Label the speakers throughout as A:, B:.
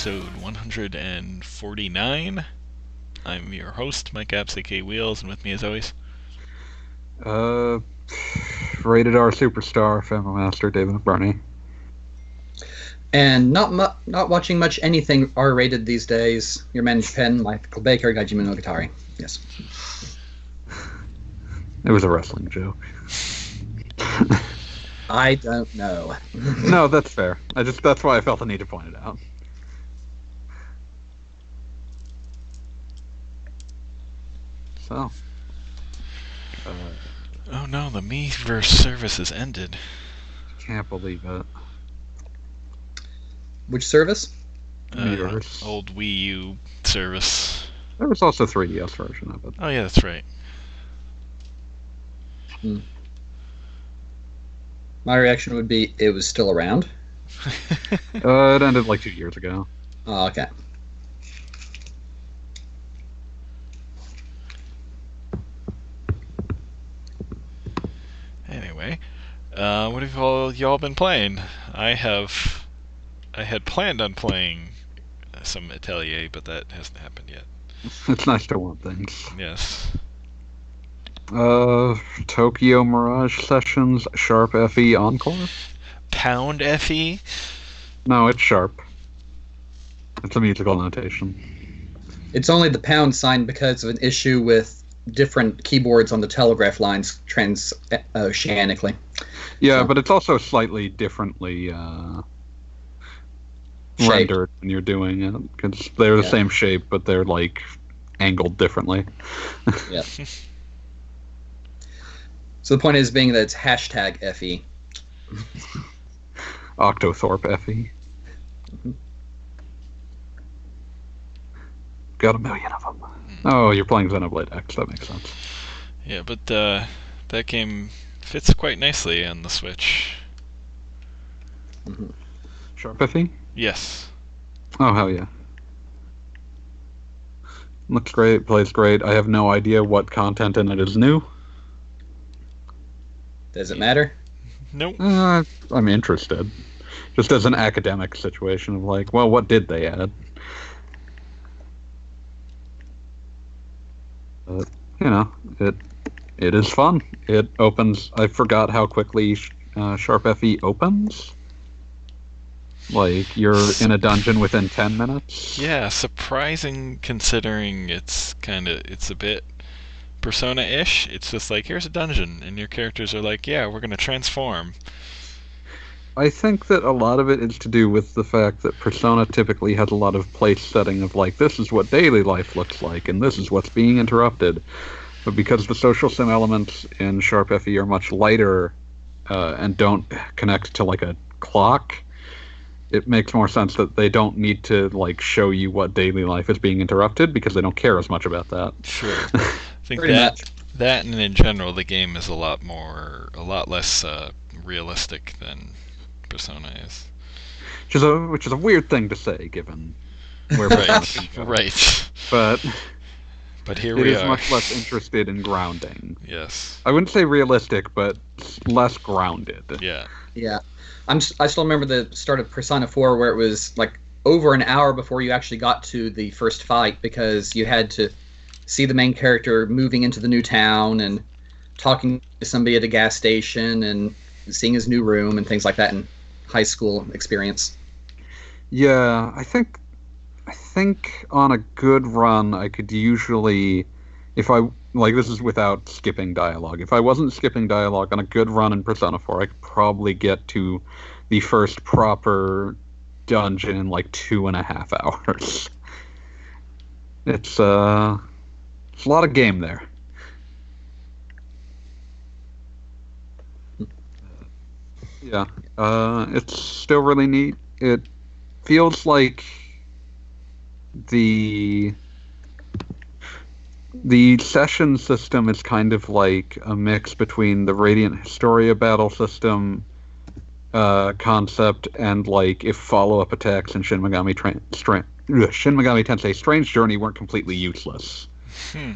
A: Quest episode 149. I'm your host, Mike Apps, aka Wheels, and with me as always.
B: Uh, rated R superstar, Family Master, David Barney.
C: And not mu- not watching much anything R-rated these days. Your managed pen, Michael Baker, Gajima no Yes.
B: It was a wrestling joke.
C: I don't know.
B: no, that's fair. I just that's why I felt the need to point it out. So. Uh,
A: Oh no, the Miiverse service has ended.
B: can't believe it.
C: Which service?
A: Uh, old Wii U service.
B: There was also a 3DS version of it.
A: Oh yeah, that's right.
C: My reaction would be it was still around.
B: Uh, it ended like two years ago.
C: Oh, okay.
A: Anyway, uh, what have all y'all been playing? I have. I had planned on playing some Atelier, but that hasn't happened yet.
B: It's nice to want things.
A: Yes.
B: Uh, Tokyo Mirage Sessions Sharp FE Encore?
A: Pound FE?
B: No, it's Sharp. It's a musical notation.
C: It's only the pound sign because of an issue with different keyboards on the telegraph lines transoceanically.
B: Yeah,
C: So-
B: but it's also slightly differently uh, rendered when you're doing it because they're the
C: Yeah.
B: same shape, but they're like angled differently.
C: Yeah. so the point is being that it's hashtag. FE.
B: Octothorpe FE. Got a million of them. Oh, you're playing Xenoblade X. That makes sense.
A: Yeah, but uh, that game fits quite nicely on the Switch.
B: Sharp FE?
A: Yes.
B: Oh hell yeah. Looks great, plays great. I have no idea what content in it is new.
C: Does it matter?
A: Nope.
B: Uh, I'm interested. Just as an academic situation of like, well, what did they add? But, you know, it it is fun. It opens. I forgot how quickly uh, Sharp FE opens. Like you're in a dungeon within ten minutes.
A: Yeah, surprising considering it's kind of it's a bit persona-ish. It's just like here's a dungeon and your characters are like, "Yeah, we're going to transform."
B: I think that a lot of it is to do with the fact that Persona typically has a lot of place setting of like this is what daily life looks like and this is what's being interrupted. But because the social sim elements in Sharp FE are much lighter uh, and don't connect to like a clock, it makes more sense that they don't need to like show you what daily life is being interrupted because they don't care as much about that.
A: Sure. I think
C: Pretty
A: that
C: much.
A: that and in general the game is a lot more a lot less uh, realistic than Persona is.
B: Which is a which is a weird thing to say given where
A: Right.
B: Persona
A: right.
B: But
A: But here
B: it
A: we
B: is
A: are.
B: much less interested in grounding.
A: Yes.
B: I wouldn't say realistic, but less grounded.
A: Yeah.
C: Yeah. I'm s- I still remember the start of Persona 4 where it was like over an hour before you actually got to the first fight because you had to see the main character moving into the new town and talking to somebody at a gas station and seeing his new room and things like that in high school experience.
B: Yeah, I think I think on a good run I could usually if I like this is without skipping dialogue. If I wasn't skipping dialogue on a good run in Persona 4, I could probably get to the first proper dungeon in like two and a half hours. It's uh it's a lot of game there. Yeah, uh, it's still really neat. It feels like the the session system is kind of like a mix between the Radiant Historia battle system uh, concept and like if follow-up attacks in Shin Megami Tra- Stra- Shin Megami Tensei Strange Journey weren't completely useless.
A: Hmm.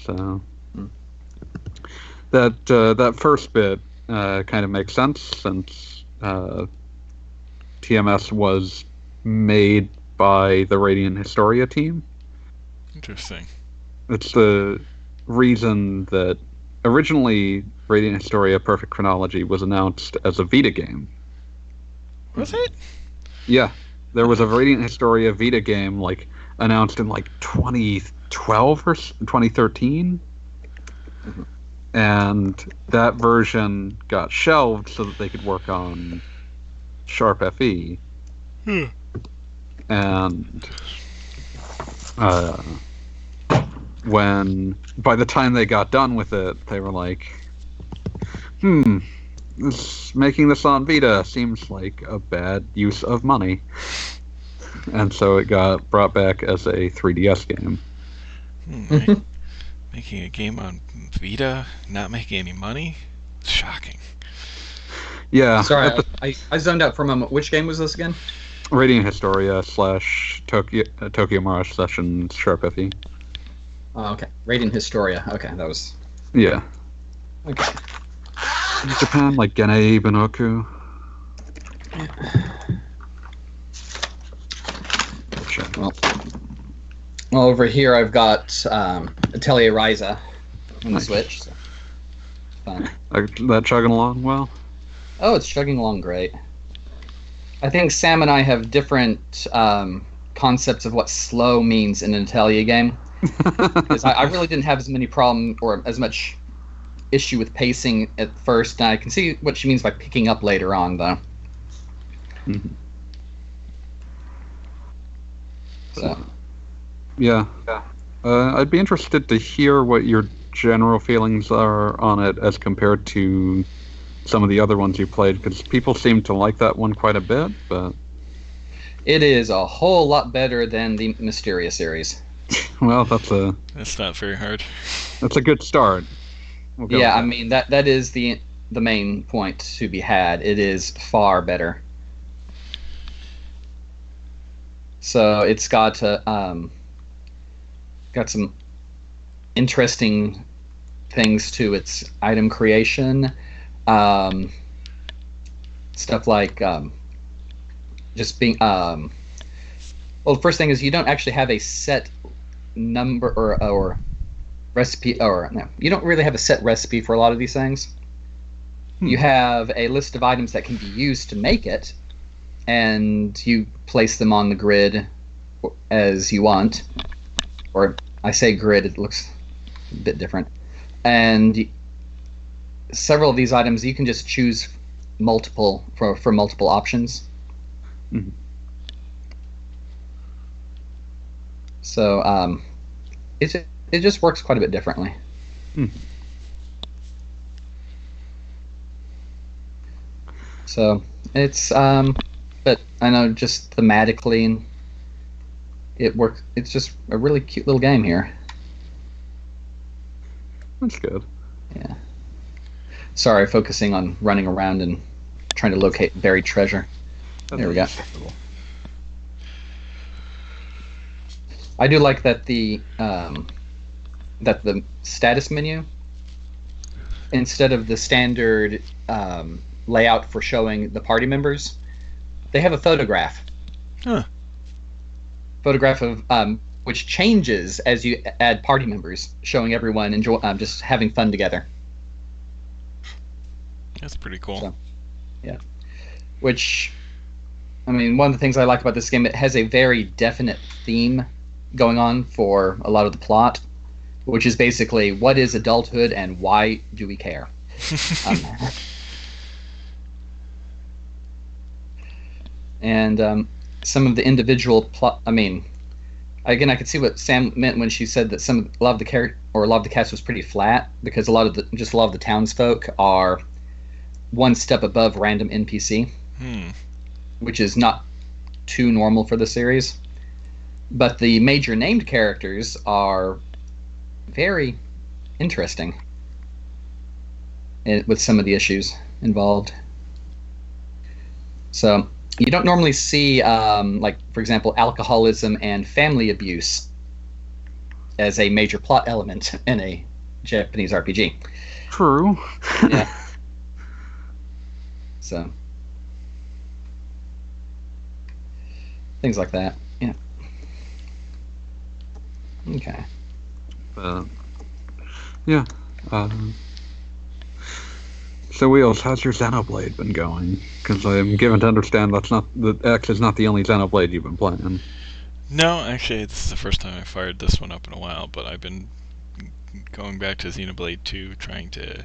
B: So that uh, that first bit uh, kind of makes sense since uh, TMS was made by the Radiant Historia team.
A: Interesting.
B: It's the reason that originally Radiant Historia Perfect Chronology was announced as a Vita game.
A: Was it?
B: Yeah, there was a Radiant Historia Vita game like announced in like 2012 or s- 2013. And that version got shelved so that they could work on Sharp FE.
A: Hmm.
B: And uh, when by the time they got done with it, they were like, "Hmm, this, making this on Vita seems like a bad use of money." And so it got brought back as a 3DS game.
A: Hmm, making a game on Vita, not making any money? It's shocking.
B: Yeah,
C: Sorry,
B: the
C: I, I, I zoned out for a moment. Which game was this again?
B: Radiant Historia slash Tokyo uh, Tokyo Mirage Sessions Sharp FE.
C: Oh, okay. Radiant Historia. Okay, that was.
B: Yeah,
C: Okay.
B: Japan like Genei Ibunroku. Check.
C: Well, well, over here I've got um, Atelier Ryza on the
B: Nice.
C: Switch. So. Fun.
B: Uh, that chugging along well.
C: Oh, it's chugging along great. I think Sam and I have different um, concepts of what slow means in an Atelier game. Because I, I really didn't have as many problem or as much issue with pacing at first, and I can see what she means by picking up later on, though.
B: Mhm.
C: So,
B: Yeah. Uh, I'd be interested to hear what your general feelings are on it as compared to some of the other ones you played, because people seem to like that one quite a bit. But
C: it is a whole lot better than the Mysteria series.
B: well, that's a
A: That's not very hard.
B: that's a good start. We'll go
C: yeah, I mean that that is the the main point to be had. It is far better. So it's got uh, um, got some interesting things to its item creation, um, stuff like um, just being. Um, well, the first thing is you don't actually have a set number or or recipe or no you don't really have a set recipe for a lot of these things
B: Hmm.
C: you have a list of items that can be used to make it and you place them on the grid as you want or i say grid it looks a bit different and several of these items you can just choose multiple for, for multiple options
B: Mhm.
C: so um, it, it just works quite a bit differently
B: Hmm.
C: so it's um but i know just thematically it works it's just a really cute little game here
B: That's good. Yeah.
C: Sorry focusing on running around and trying to locate buried treasure There we go. I do like that the um, that the status menu instead of the standard um, layout for showing the party members, they have a photograph.
A: Huh.
C: Photograph of um, which changes as you add party members, showing everyone enjoy um, just having fun together.
A: That's pretty cool.
C: So- which I mean, one of the things I like about this game, it has a very definite theme going on for a lot of the plot, which is basically what is adulthood and why do we care? Um, and um, some of the individual plot, I mean, again, I could see what Sam meant when she said that some a lot of the character or a lot of the cast was pretty flat because a lot of the just a lot of the townsfolk are one step above random NPC
A: hmm.
C: which is not too normal for the series. But the major named characters are very interesting eh, with some of the issues involved. So you don't normally see, um, like for example, alcoholism and family abuse as a major plot element in a Japanese RPG.
B: True.
C: Yeah. So things like that. Yeah. Okay.
B: But yeah. Um, so wheels, how's your Xenoblade been going? Because I'm given to understand that's not the X is not the only Xenoblade you've been playing.
A: No, actually, it's the first time I fired this one up in a while, but I've been going back to Xenoblade 2, trying to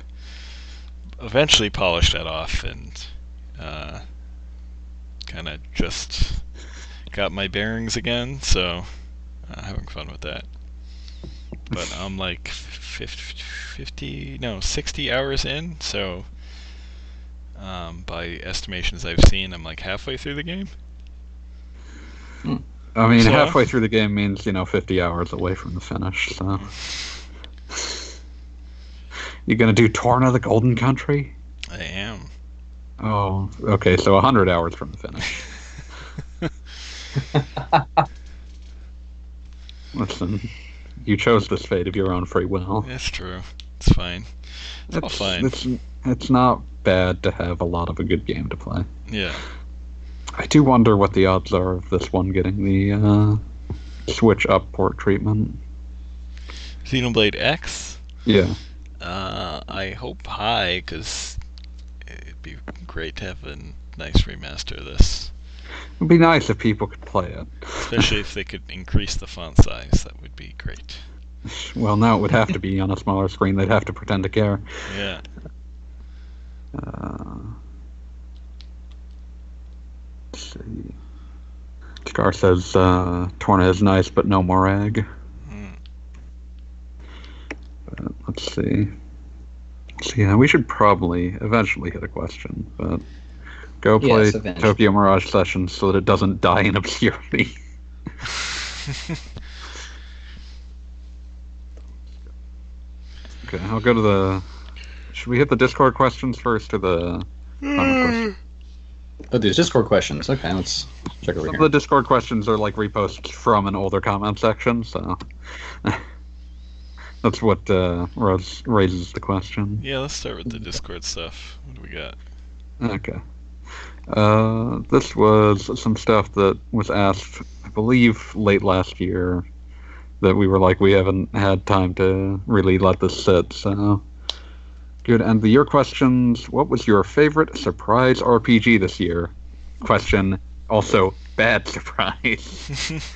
A: eventually polish that off and uh, kind of just got my bearings again, so uh, having fun with that. But I'm like 50, 50 no, 60 hours in, so um, by estimations I've seen, I'm like halfway through the game.
B: I mean,
A: So-
B: halfway through the game means you know 50 hours away from the finish. So you're gonna do Torn Torna the Golden Country?
A: I am.
B: Oh, okay. So 100 hours from the finish. Listen, you chose this fate of your own free will.
A: That's true. It's fine. It's all fine.
B: It's, it's not bad to have a lot of a good game to play.
A: Yeah.
B: I do wonder what the odds are of this one getting the uh, Switch up port treatment.
A: Xenoblade X.
B: Yeah.
A: Uh, I hope high because it'd be great to have a nice remaster of this,
B: It'd be nice if people could play it.
A: especially if they could increase the font size. That would be great.
B: Well, now it would have to be on a smaller screen. They'd have to pretend to care.
A: Yeah.
B: Uh, let's see. Scar says uh, Torna is nice, but no Morag.
A: Mm.
B: But let's see. So yeah, we should probably eventually hit a question, but go play
C: Yes.
B: Tokyo Mirage Sessions so that it doesn't die in obscurity. okay, I'll go to the. Should we hit the Discord questions first or the comment questions?
C: Oh, these Discord questions. Okay, let's check over
B: Some
C: here.
B: of the Discord questions are like reposts from an older comment section, so that's what uh, rais- raises the question.
A: yeah. Let's start with the Discord stuff. What do we got?
B: Okay. Uh, this was some stuff that was asked, I believe, late last year. That we were like, we haven't had time to really let this sit. So, good. And the year questions: What was your favorite surprise RPG this year? Question. Also, bad surprise.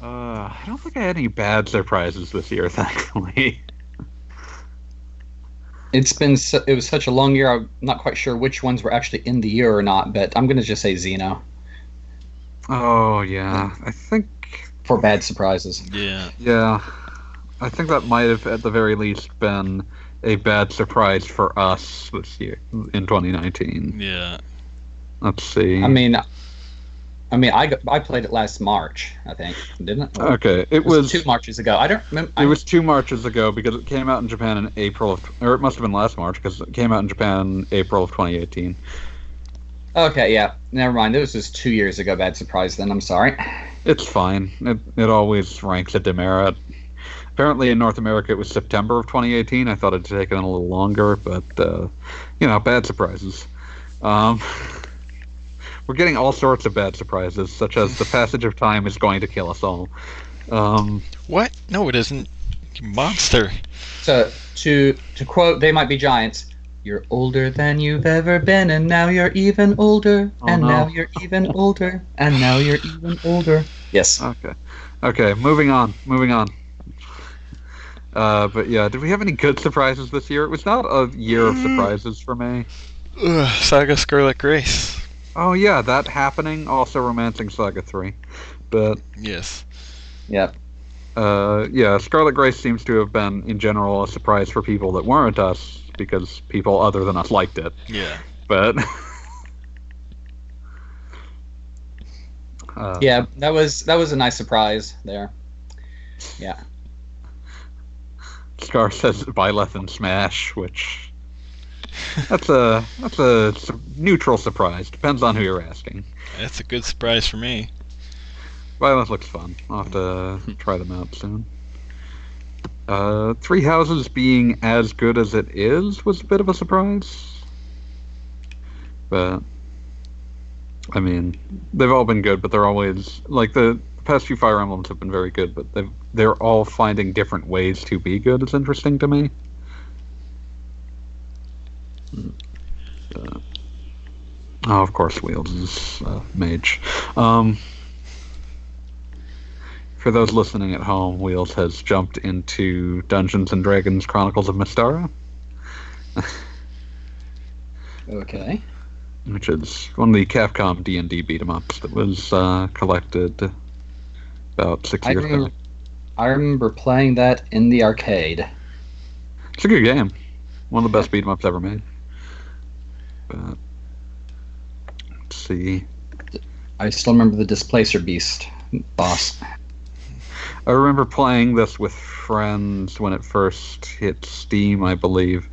B: Uh, I don't think I had any bad surprises this year, thankfully.
C: It's been su- it was such a long year. I'm not quite sure which ones were actually in the year or not, but I'm gonna just say Xeno
B: Oh yeah, I think
C: for bad surprises.
A: Yeah.
B: Yeah, I think that might have, at the very least, been a bad surprise for us this year in 2019.
A: Yeah.
B: Let's see.
C: I mean, I mean, I, I played it last March, I think, didn't it?
B: okay, it
C: It was,
B: was
C: two Marches ago. I don't remember.
B: it was two Marches ago because it came out in Japan in April of, or it must have been last March because it came out in Japan in April of 2018.
C: okay, yeah. Never mind. It was just two years ago. Bad surprise. Then I'm sorry.
B: It's fine. It it always ranks a demerit. Apparently, in North America, it was September of 2018. I thought it'd taken a little longer, but uh, you know, bad surprises. Um, we're getting all sorts of bad surprises, such as the passage of time is going to kill us all. Um,
A: What? No, it isn't. You monster.
C: So to to quote, they might be giants. You're older than you've ever been, and now you're even older,
B: Oh,
C: and
B: no.
C: now you're even older, and now you're even older. Yes.
B: okay, okay, moving on, moving on. Uh, but yeah, did we have any good surprises this year? It was not a year of surprises for me.
A: Ugh, Saga Scarlet Grace.
B: Oh yeah, that happening. Also, Romancing Saga 3. But
A: Yes.
C: Yep.
B: Uh, yeah, Scarlet Grace seems to have been, in general, a surprise for people that weren't us because people other than us liked it.
A: Yeah.
B: But uh,
C: Yeah, that was that was a nice surprise there.
B: Scar says Byleth and Smash, which that's a that's a neutral surprise. Depends on who you're asking.
A: That's a good surprise for me.
B: Byleth looks fun. I'll have to try them out soon. Uh, Three Houses being as good as it is was a bit of a surprise. But I mean, they've all been good, but they're always like the past few Fire Emblems have been very good, but they they're all finding different ways to be good. It's interesting to me. Uh, oh, of course, Wheels is uh, mage. Um, for those listening at home, Wheels has jumped into Dungeons and Dragons: Chronicles of Mystara.
C: Okay.
B: which is one of the Capcom D and D beat 'em ups that was uh, collected about six
C: I
B: years
C: remember,
B: ago.
C: I remember playing that in the arcade.
B: It's a good game. One of the best beat 'em ups ever made. But let's see.
C: I still remember the Displacer Beast boss.
B: I remember playing this with friends when it first hit Steam, I believe,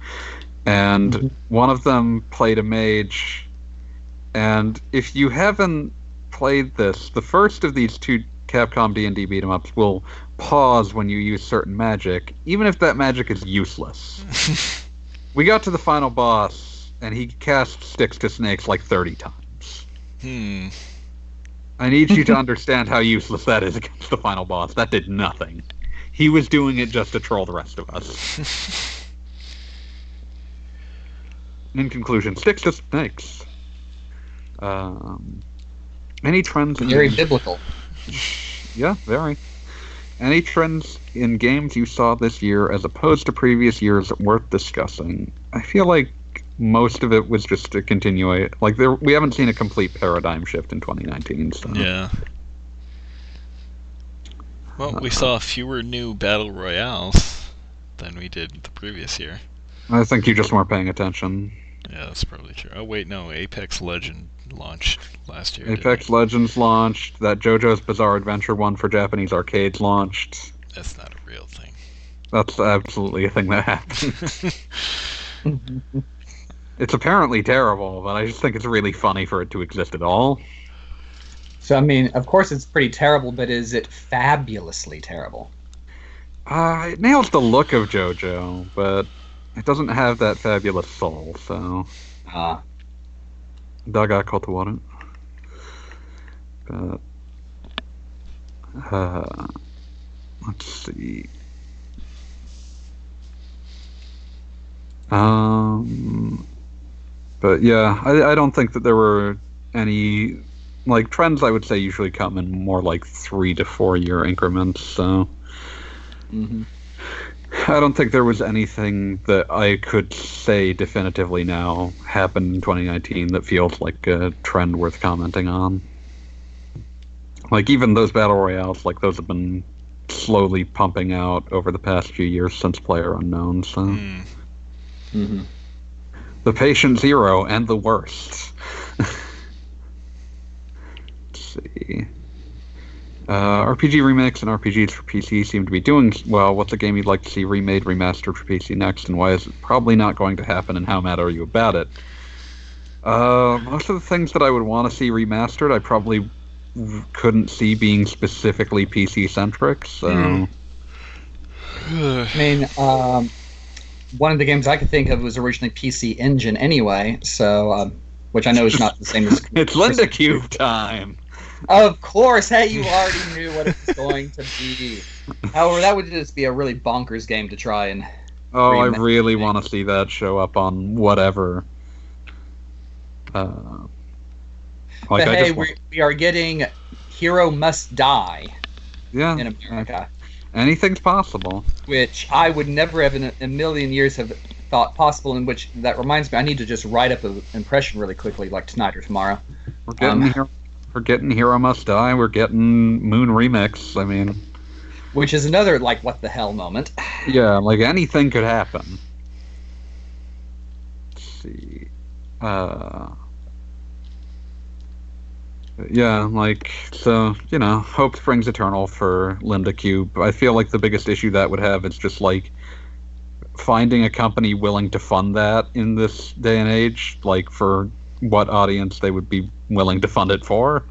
B: and
C: Mhm.
B: one of them played a mage. And if you haven't played this, the first of these two Capcom D and D beat 'em ups will pause when you use certain magic, even if that magic is useless. we got to the final boss, and he cast sticks to snakes like thirty times.
A: hmm.
B: I need you to understand how useless that is against the final boss. That did nothing. He was doing it just to troll the rest of us. In conclusion, sticks to snakes. Um, any trends in
C: Very biblical.
B: yeah, very. Any trends in games you saw this year as opposed to previous years worth discussing? I feel like most of it was just a continue. Like there, we haven't seen a complete paradigm shift in 2019. So
A: Yeah. Well, we uh-huh. saw fewer new battle royales than we did the previous year.
B: I think you just weren't paying attention.
A: Yeah, that's probably true. Oh wait, no, Apex Legend launched last year.
B: Apex? Legends launched. That JoJo's Bizarre Adventure one for Japanese arcades launched.
A: That's not a real thing.
B: That's absolutely a thing that happened. it's apparently terrible, but I just think it's really funny for it to exist at all.
C: So I mean, of course, it's pretty terrible, but is it fabulously terrible?
B: Uh, it nails the look of JoJo, but it doesn't have that fabulous soul, so.
C: Uh,
B: Daga Kotowaru. But. Uh, let's see. Um. But yeah, I, I don't think that there were any. Like, trends, I would say, usually come in more like three to four year increments, so.
C: mhm.
B: I don't think there was anything that I could say definitively now happened in 2019 that feels like a trend worth commenting on. Like even those battle royales, like those have been slowly pumping out over the past few years since Player Unknown. So
A: Hmm.
C: Mhm.
B: the patient zero and the worst. Let's see. Uh, RPG remakes and RPGs for PC seem to be doing well. What's a game you'd like to see remade, remastered for PC next, and why is it probably not going to happen, and how mad are you about it? Uh, most of the things that I would want to see remastered, I probably w- couldn't see being specifically PC centric. So,
A: Hmm.
C: I mean, um, one of the games I could think of was originally PC Engine anyway, so um, which I know is not the same as.
B: it's Linda Cube time.
C: Of course, hey, you already knew what it was going to be. However, that would just be a really bonkers game to try and.
B: Oh, I really want to see that show up on whatever. Uh, like
C: but
B: I
C: hey,
B: just want-
C: we, we are getting Hero Must Die
B: yeah,
C: in America,
B: anything's possible.
C: which I would never have in a, million years have thought possible. In which that reminds me, I need to just write up an impression really quickly, like tonight or tomorrow.
B: We're getting
C: Um,
B: here. We're getting Hero Must Die. We're getting Moon Remix. I mean,
C: Which is another like what the hell moment.
B: yeah, like anything could happen. Let's see. Uh. Yeah, like so, you know, hope springs eternal for Linda Cube. I feel like the biggest issue that would have is just like finding a company willing to fund that in this day and age, like for what audience they would be willing to fund it for.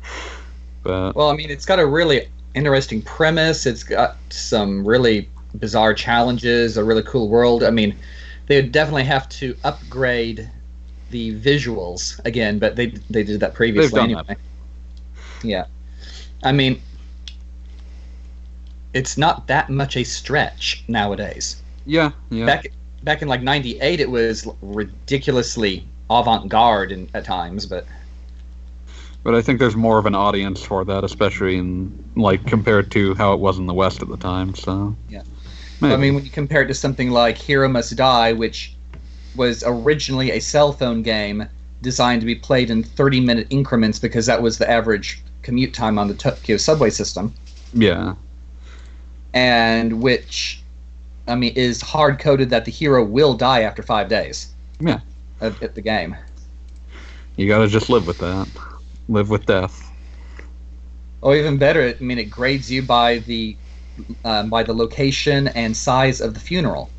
B: But
C: Well, I mean, it's got a really interesting premise. It's got some really bizarre challenges, a really cool world. I mean, they would definitely have to upgrade the visuals again, but they they did that previously anyway. Yeah, I mean, it's not that much a stretch nowadays.
B: Yeah, yeah.
C: Back back in like '98, it was ridiculously avant-garde in, at times, but
B: But I think there's more of an audience for that, especially in like compared to how it was in the West at the time. So
C: Yeah.
B: Maybe.
C: I mean, when you compare it to something like Hero Must Die, which was originally a cell phone game designed to be played in 30 minute increments because that was the average commute time on the Tokyo subway system,
B: yeah,
C: and which, I mean, is hard coded that the hero will die after five days.
B: Yeah.
C: Of, of the game.
B: you gotta just live with that. Live with death.
C: Or even better, I mean, it grades you by the um, by the location and size of the funeral,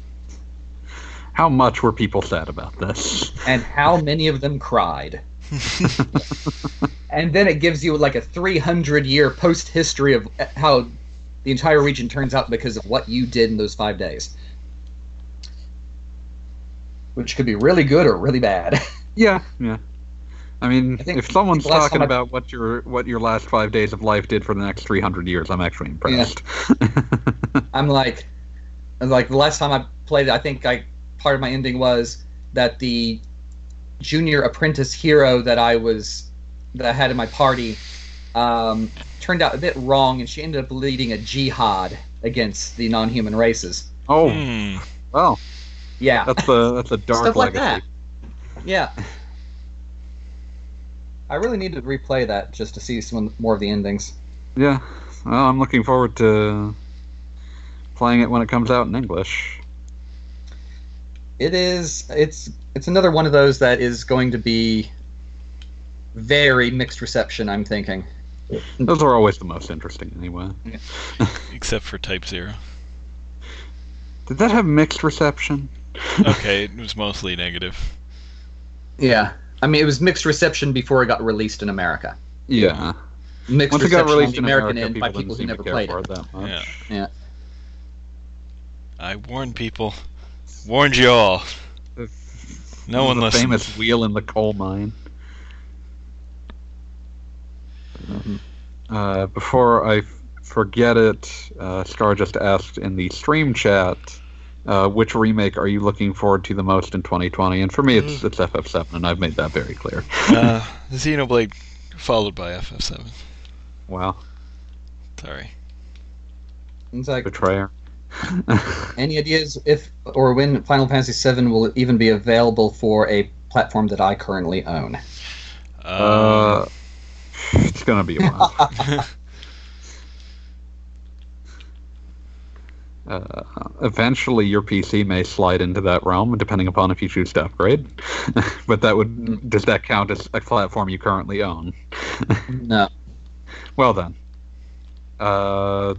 B: How much were people sad about this?
C: and how many of them cried. and then it gives you like a 300 year post history of how the entire region turns out because of what you did in those five days which could be really good or really bad
B: Yeah, yeah. I mean,
C: I
B: if someone's talking
C: I-
B: about what your what your last five days of life did for the next three hundred years, I'm actually impressed.
C: i'm like like the last time i played it i think i part of my ending was that the junior apprentice hero that i was that i had in my party um, turned out a bit wrong and she ended up leading a jihad against the non-human races
B: oh,
A: Hmm.
B: well,
C: yeah
B: that's a that's a dark
C: stuff like
B: legacy.
C: that. Yeah. I really need to replay that just to see some more of the endings.
B: Yeah, well, I'm looking forward to playing it when it comes out in English.
C: It is it's it's another one of those that is going to be very mixed reception, I'm thinking.
B: Those are always the most interesting, anyway.
A: Except for Type Zero.
B: Did that have mixed reception?
A: Okay, it was mostly negative.
C: Yeah. I mean it was mixed reception before it got released in America.
B: Yeah.
C: Mixed
B: Once it got
C: reception on
B: released
C: the
B: in
C: American
B: America,
C: end by
B: people
C: people who never played it.
B: it that much.
A: Yeah.
C: Yeah.
A: I warned people. Warned you all. No one
B: the
A: listened.
B: famous wheel in the coal mine. Uh, before I forget it, uh, Scar just asked in the stream chat, uh, which remake are you looking forward to the most in 2020? And for me, it's it's FF7, and I've made that very clear.
A: Uh, Xenoblade followed by FF7.
B: Wow,
A: Sorry.
C: It's like
B: betrayer.
C: any ideas if or when Final Fantasy VII will even be available for a platform that I currently own?
B: uh,
A: Um,
B: it's gonna be a while. Uh, eventually, your PC may slide into that realm, depending upon if you choose to upgrade. but that would does that count as a platform you currently own?
C: No.
B: Well then, uh,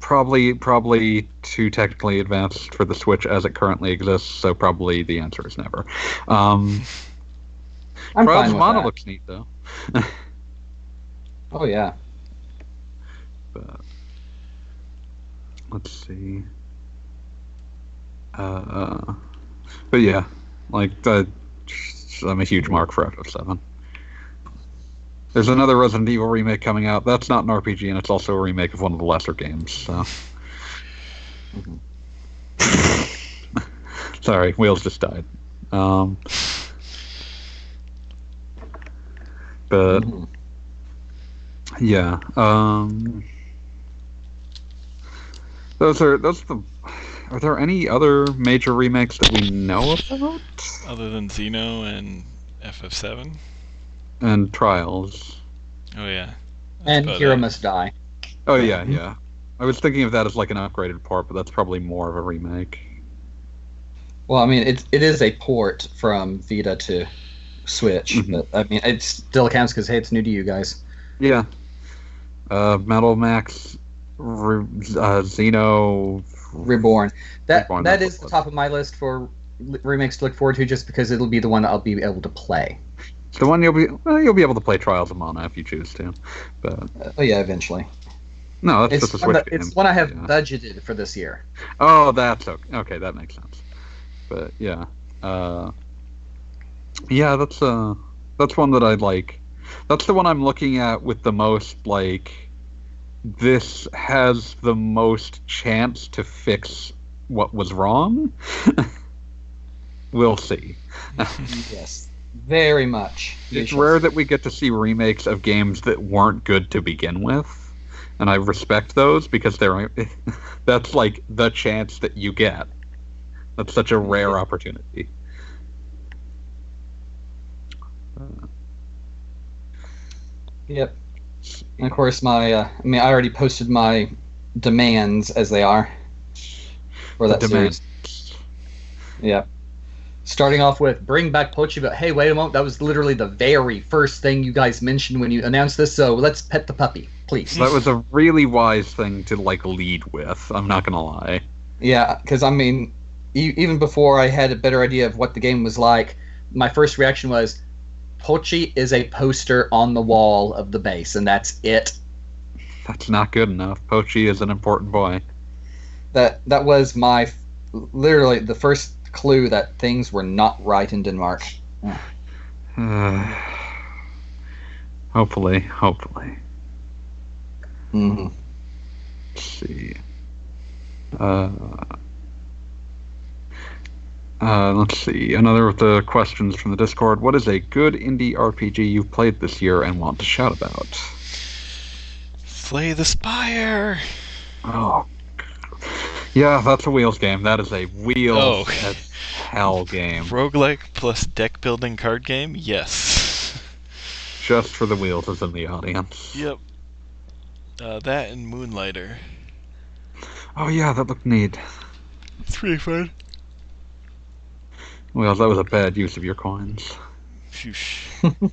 B: probably probably too technically advanced for the Switch as it currently exists. So probably the answer is never. Um,
C: I'm
B: Trials
C: fine
B: Mana
C: that.
B: looks neat though.
C: Oh yeah.
B: but let's see. Uh, but yeah, like the, I'm a huge mark for FF7. There's another Resident Evil remake coming out. That's not an RPG, and it's also a remake of one of the lesser games. So, sorry, wheels just died. Um, but
C: Mhm.
B: yeah, um, those are those are the. Are there any other major remakes that we know about?
A: other than Xeno and FF7.
B: And Trials.
A: Oh yeah. That's
C: And Hero
A: it.
C: Must Die.
B: Oh yeah, yeah. I was thinking of that as like an upgraded port, but that's probably more of a remake.
C: Well, I mean, it it is a port from Vita to Switch,
B: Mhm.
C: but I mean, it still counts because hey, it's new to you guys.
B: Yeah. Uh, Metal Max, Re- uh, Xeno.
C: Reborn. That
B: Reborn, that's
C: the top of my list for remakes to look forward to, just because it'll be the one that I'll be able to play.
B: It's the one you'll be. Well, you'll be able to play Trials of Mana if you choose to. But
C: Uh, oh yeah, eventually.
B: no, that's
C: It's
B: just a Switch
C: that,
B: game.
C: it's one I have
B: Yeah.
C: budgeted for this year.
B: Oh, that's okay. Okay, that makes sense. But yeah, uh, Yeah, that's uh that's one that I like. That's the one I'm looking at with the most like this has the most chance to fix what was wrong. we'll see.
C: yes, very much.
B: It's rare
C: see.
B: that we get to see remakes of games that weren't good to begin with, and I respect those because they're that's like the chance that you get. That's such a rare opportunity.
C: Yep. And of course, my uh, I mean, I already posted my demands as they are for that
B: The
C: series.
B: demands.
C: Yep. Starting off with bring back Pochi, but hey, wait a moment, that was literally the very first thing you guys mentioned when you announced this. So let's pet the puppy, please.
B: That was a really wise thing to like lead with. I'm not gonna lie.
C: Yeah, because I mean, e- even before I had a better idea of what the game was like, my first reaction was, Pochi is a poster on the wall of the base, and that's it.
B: That's not good enough. Pochi is an important boy.
C: That that was my literally the first clue that things were not right in Denmark.
B: hopefully, hopefully.
C: hmm
B: Let's see. Uh, uh, let's see. Another of the questions from the Discord. What is a good indie RPG you've played this year and want to shout about?
A: Slay the Spire.
B: Oh. Yeah, that's a Wheels game. That is a Wheels
A: Oh.
B: as hell game.
A: Roguelike plus deck building card game? Yes.
B: Just for the Wheels is in the audience.
A: Yep. Uh, that and Moonlighter.
B: Oh, yeah, that looked neat.
A: It's pretty fun.
B: Wheels, that was a bad use of your coins.
A: Shoosh.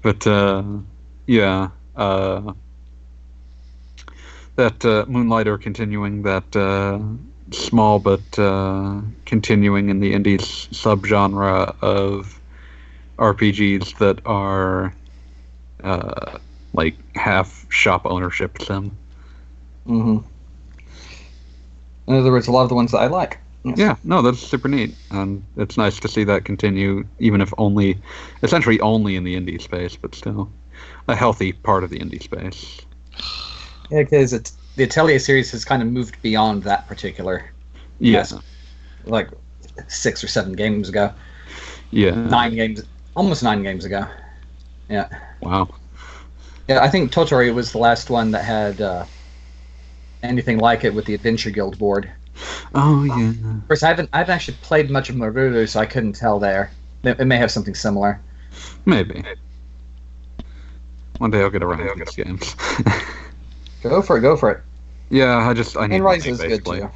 B: But uh, yeah, uh, that uh, Moonlighter continuing that uh, small but uh, continuing in the indies subgenre of RPGs that are uh, like half shop ownership sim.
C: Mm-hmm. In other words, a lot of the ones that I like.
B: Yeah, no, that's super neat, and it's nice to see that continue, even if only, essentially only in the indie space, but still a healthy part of the indie space.
C: Yeah, because the Atelier series has kind of moved beyond that particular,
B: Yeah,
C: Yes. like six or seven games ago,
B: yeah.
C: nine games, almost nine games ago. Yeah.
B: Wow.
C: Yeah, I think Totori was the last one that had uh, anything like it with the Adventure Guild board.
B: Oh yeah.
C: Of course, I haven't I haven't actually played much of Meruru, so I couldn't tell there. It, it may have something similar.
B: Maybe. One day I'll get around to these games.
C: Go for it, go for it.
B: yeah, I just I need
C: And Rise
B: money,
C: is good too.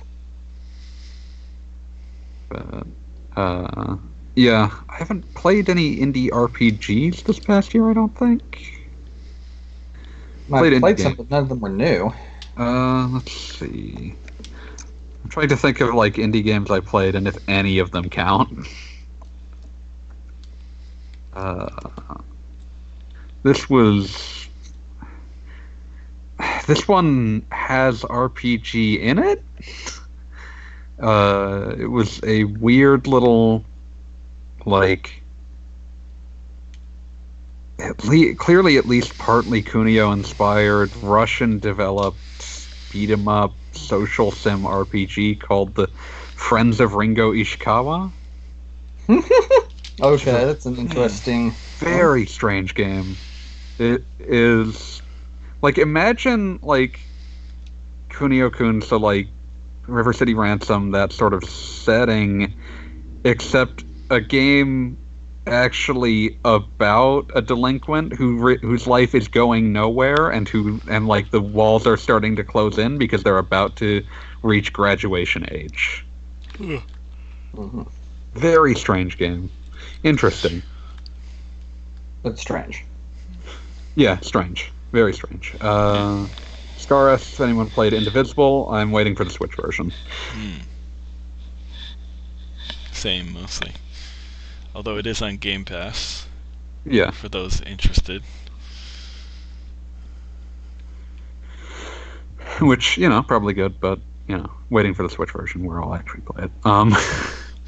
B: But, uh, yeah, I haven't played any indie RPGs this past year. I don't think.
C: I
B: Played
C: played, some, but none of them were new.
B: Uh, let's see. I'm trying to think of like indie games I played and if any of them count. Uh, this was. This one has RPG in it. Uh, it was a weird little, like, at le- clearly at least partly Kunio inspired Russian developed beat 'em up social sim RPG called the Friends of Ringo Ishikawa.
C: Okay, that's an interesting. Hmm.
B: Very strange game. It is like imagine like Kunio Kun, so like River City Ransom, that sort of setting, except a game actually about a delinquent who ri- whose life is going nowhere and who and like the walls are starting to close in because they're about to reach graduation age.
C: Mhm.
B: Very strange game. Interesting.
C: That's strange.
B: Yeah, strange. Very strange. Uh, Scar asks if anyone played Indivisible. I'm waiting for the Switch version.
A: Hmm. Same, mostly. Although it is on Game Pass,
B: Yeah.
A: for those interested.
B: Which, you know, probably good, but, you know, waiting for the Switch version where I'll actually play it. Um,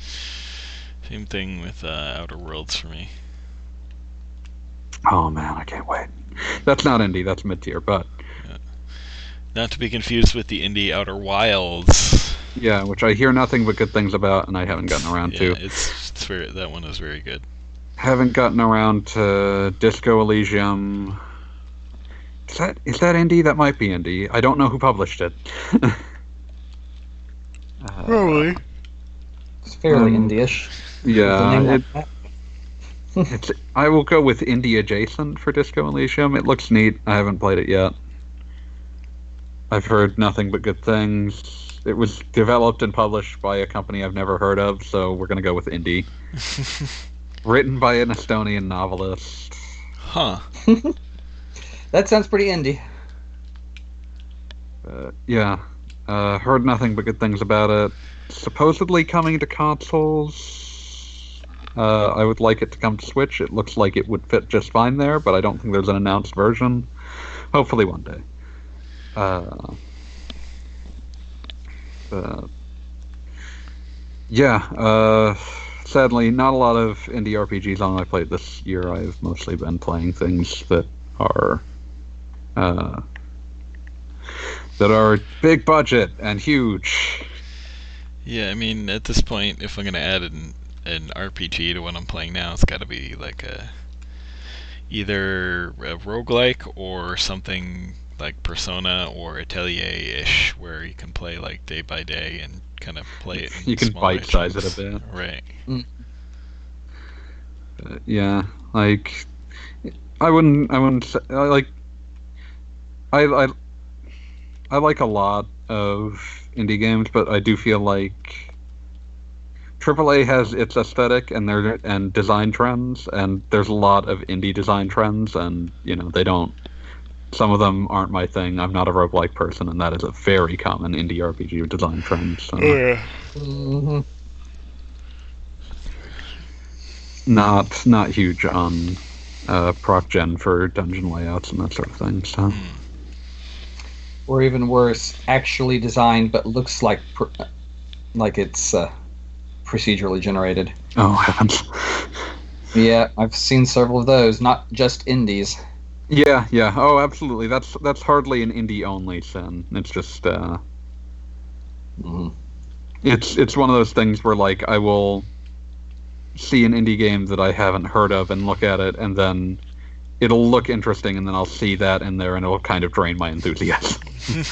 A: Same thing with uh, Outer Worlds for me.
B: Oh man, I can't wait. That's not indie. That's mid tier, but
A: Not to be confused with the indie Outer Wilds.
B: Yeah, which I hear nothing but good things about, and I haven't gotten around
A: Yeah,
B: to.
A: it's, it's very, that one is very good.
B: Haven't gotten around to Disco Elysium. Is that is that indie? That might be indie. I don't know who published it. Uh,
C: It's fairly
B: Um,
C: indie-ish.
B: Yeah, it,
C: like
B: it's, I will go with indie adjacent for Disco Elysium. It looks neat. I haven't played it yet. I've heard nothing but good things. It was developed and published by a company I've never heard of, so we're gonna go with indie. Written by an Estonian novelist.
A: huh.
C: That sounds pretty indie.
B: Uh, yeah, uh, heard nothing but good things about it. Supposedly coming to consoles. Uh, I would like it to come to Switch. It looks like it would fit just fine there, but I don't think there's an announced version. Hopefully one day. Uh, yeah, uh, sadly, not a lot of indie RPGs on my plate this year. I've mostly been playing things that are uh, that are big budget and huge.
A: Yeah, I mean, at this point, if I'm gonna add an an RPG to what I'm playing now, it's got to be like a either a roguelike or something like Persona or Atelier-ish, where you can play like day by day and kind of play it. In
B: You can bite size it a bit.
A: Right.
B: Uh, yeah, like I wouldn't. I wouldn't. Say, I like. I I I like a lot of indie games, but I do feel like AAA has its aesthetic and their and design trends, and there's a lot of indie design trends, and you know they don't. Some of them aren't my thing. I'm not a roguelike person, and that is a very common indie RPG design trend. So.
C: hmm
B: not not huge on uh, proc gen for dungeon layouts and that sort of thing. So
C: Or even worse, actually designed but looks like pr- like it's uh, procedurally generated.
B: oh heavens,
C: Yeah, I've seen several of those, not just indies.
B: Yeah, yeah, oh absolutely. That's that's hardly an indie only sin. It's just uh,
C: Mhm.
B: it's it's one of those things where like I will see an indie game that I haven't heard of and look at it, and then it'll look interesting, and then I'll see that in there, and it'll kind of drain my enthusiasm.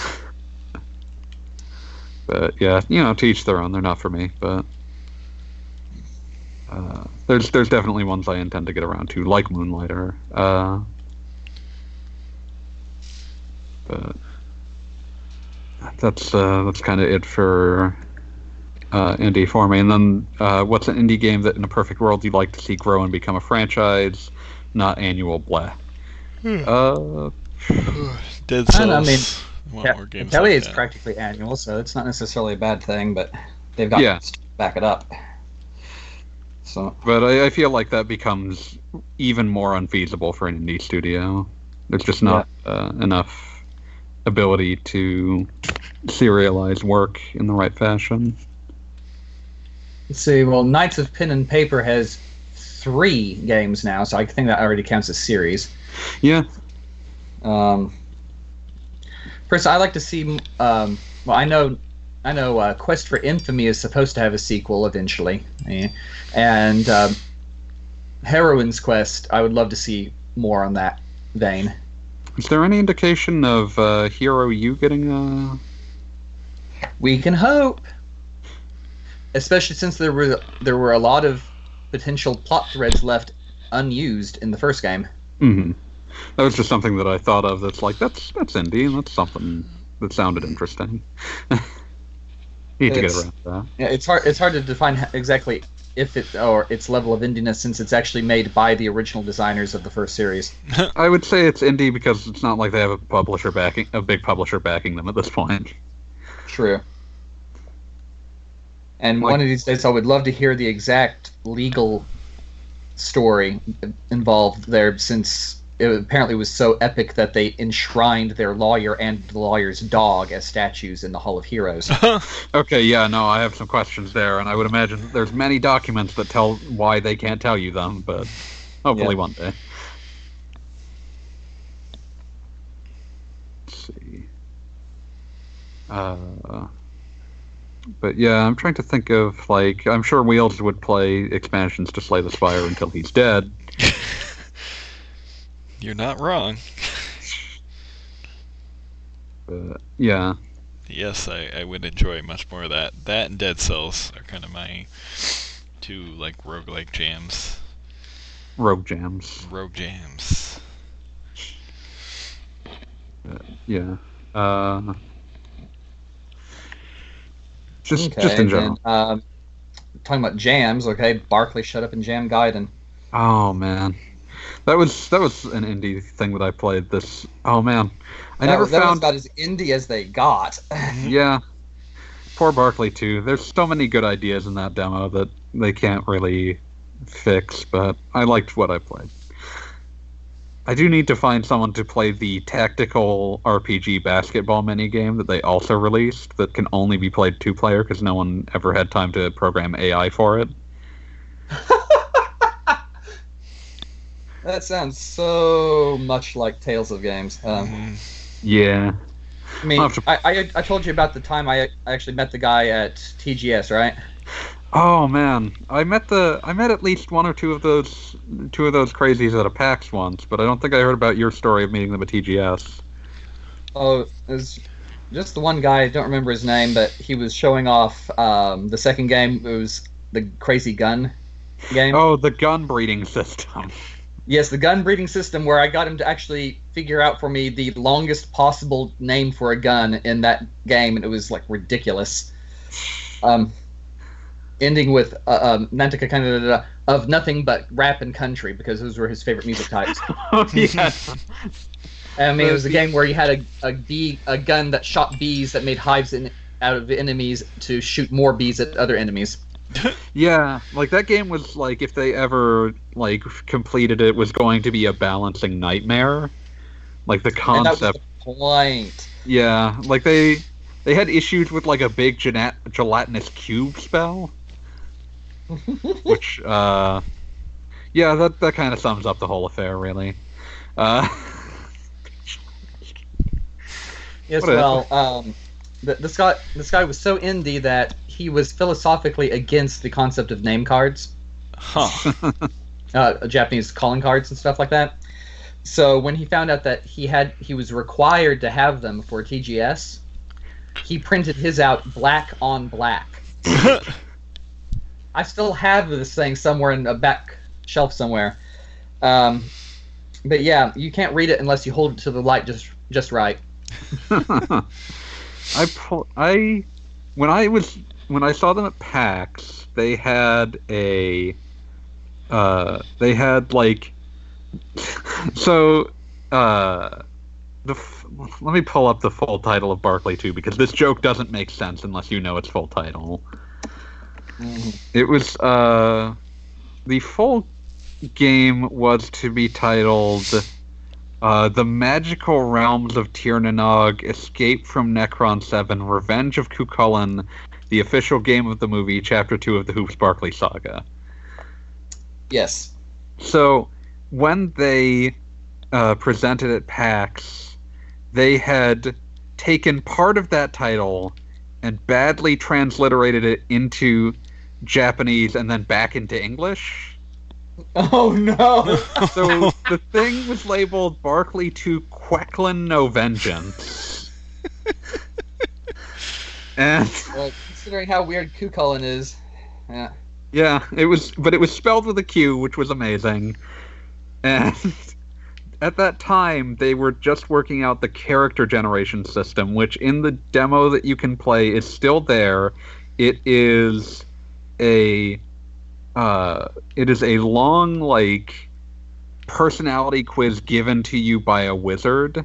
B: But yeah, you know, to each their own. They're not for me, but uh, there's there's definitely ones I intend to get around to, like Moonlighter. Uh, but that's uh, that's kind of it for uh, indie for me. And then, uh, what's an indie game that, in a perfect world, you'd like to see grow and become a franchise, not annual blah? Uh,
A: Dead Cells.
C: know, I mean,
A: want
C: Yeah,
A: more like
C: is
A: that.
C: practically annual, so it's not necessarily a bad thing, but they've got
B: Yeah.
C: to back it up. So
B: But I, I feel like that becomes even more unfeasible for an indie studio. There's just not uh, enough ability to serialize work in the right fashion.
C: let's see. Well, Knights of Pen and Paper has three games now, so I think that already counts as series.
B: Yeah,
C: Um, first, I like to see. Um, well, I know, I know. Uh, Quest for Infamy is supposed to have a sequel eventually, eh, and um, Heroine's Quest. I would love to see more on that vein.
B: Is there any indication of uh, Hero U getting a?
C: We can hope, especially since there were there were a lot of potential plot threads left unused in the first game.
B: hmm That was just something that I thought of. That's like that's that's indie. and That's something that sounded interesting. Need to get
C: It's-
B: around to that.
C: Yeah, it's hard. It's hard to define exactly if it or its level of indiness since it's actually made by the original designers of the first series.
B: I would say it's indie because it's not like they have a publisher backing a big publisher backing them at this point.
C: True. And
B: Like-
C: one of these days, I would love to hear the exact legal story involved there, since it apparently was so epic that they enshrined their lawyer and the lawyer's dog as statues in the Hall of Heroes.
B: Okay, yeah, no, I have some questions there, and I would imagine there's many documents that tell why they can't tell you them, but hopefully
C: Yeah.
B: one day. Let's see. Uh, but yeah, I'm trying to think of like I'm sure Wheels would play expansions to Slay the Spire until he's dead.
A: You're not wrong.
B: But yeah,
A: Yes, I, I would enjoy much more of that. That and Dead Cells are kind of my two like roguelike jams.
B: Rogue Jams.
A: Rogue jams.
B: Yeah. Uh, just
C: Okay,
B: just in general.
C: and, um, talking about jams, okay, Barkley shut up and jam Gaiden.
B: Oh man, that was that was an indie thing that I played. This oh man, I
C: That
B: never
C: was- that was
B: found.
C: about as indie as they got.
B: yeah, poor Barkley too. There's so many good ideas in that demo that they can't really fix, but I liked what I played. I do need to find someone to play the tactical RPG basketball minigame that they also released that can only be played two player because no one ever had time to program AI for it.
C: that sounds so much like Tales of Games. Um,
A: Mhm.
B: Yeah.
C: I mean,
B: I'll to-
C: I, I, I told you about the time I I actually met the guy at TGS, right?
B: Oh man, I met the I met at least one or two of those two of those crazies at a PAX once, but I don't think I heard about your story of meeting them at TGS.
C: Oh, it was just the one guy. I don't remember his name, but he was showing off um, the second game. It was the crazy gun game.
B: Oh, the gun breeding system.
C: Yes, the gun breeding system where I got him to actually figure out for me the longest possible name for a gun in that game, and it was like ridiculous. Um, ending with uh, um, Nantika kind of of nothing but rap and country because those were his favorite music types.
B: oh yeah.
C: I mean, it was a game where you had a, a bee, a gun that shot bees that made hives in, out of enemies to shoot more bees at other enemies.
B: Yeah, like that game was like if they ever like completed it was going to be a balancing nightmare. Like the
C: And that was
B: concept.
C: the point.
B: Yeah, like they they had issues with like a big gelatinous cube spell. which uh yeah that that kind of sums up the whole affair really uh
C: Yes, well, um, the, this guy this guy was so indie that he was philosophically against the concept of name cards,
A: Huh.
C: uh, Japanese calling cards and stuff like that. So when he found out that he had he was required to have them for TGS, he printed his out black on black. I still have this thing somewhere in a back shelf somewhere. Um, but yeah, you can't read it unless you hold it to the light just just right.
B: i pl- i when i was when i saw them at pax they had a uh they had like so uh the f- let me pull up the full title of Barkley 2 because this joke doesn't make sense unless you know its full title. It was uh the full game was to be titled uh, The Magical Realms of Tirnanog, Escape from Necron 7, Revenge of Cuchulainn, the official game of the movie, Chapter 2 of the Hoopz Barkley saga.
C: Yes.
B: So when they uh, presented at PAX, they had taken part of that title and badly transliterated it into Japanese and then back into English.
C: Oh no!
B: So the thing was labeled Barkley to Quecklin No Vengeance. and
C: well, considering how weird Kukulin is, yeah.
B: yeah, it was but it was spelled with a Q, which was amazing. And at that time they were just working out the character generation system, which in the demo that you can play is still there. It is a uh it is a long like personality quiz given to you by a wizard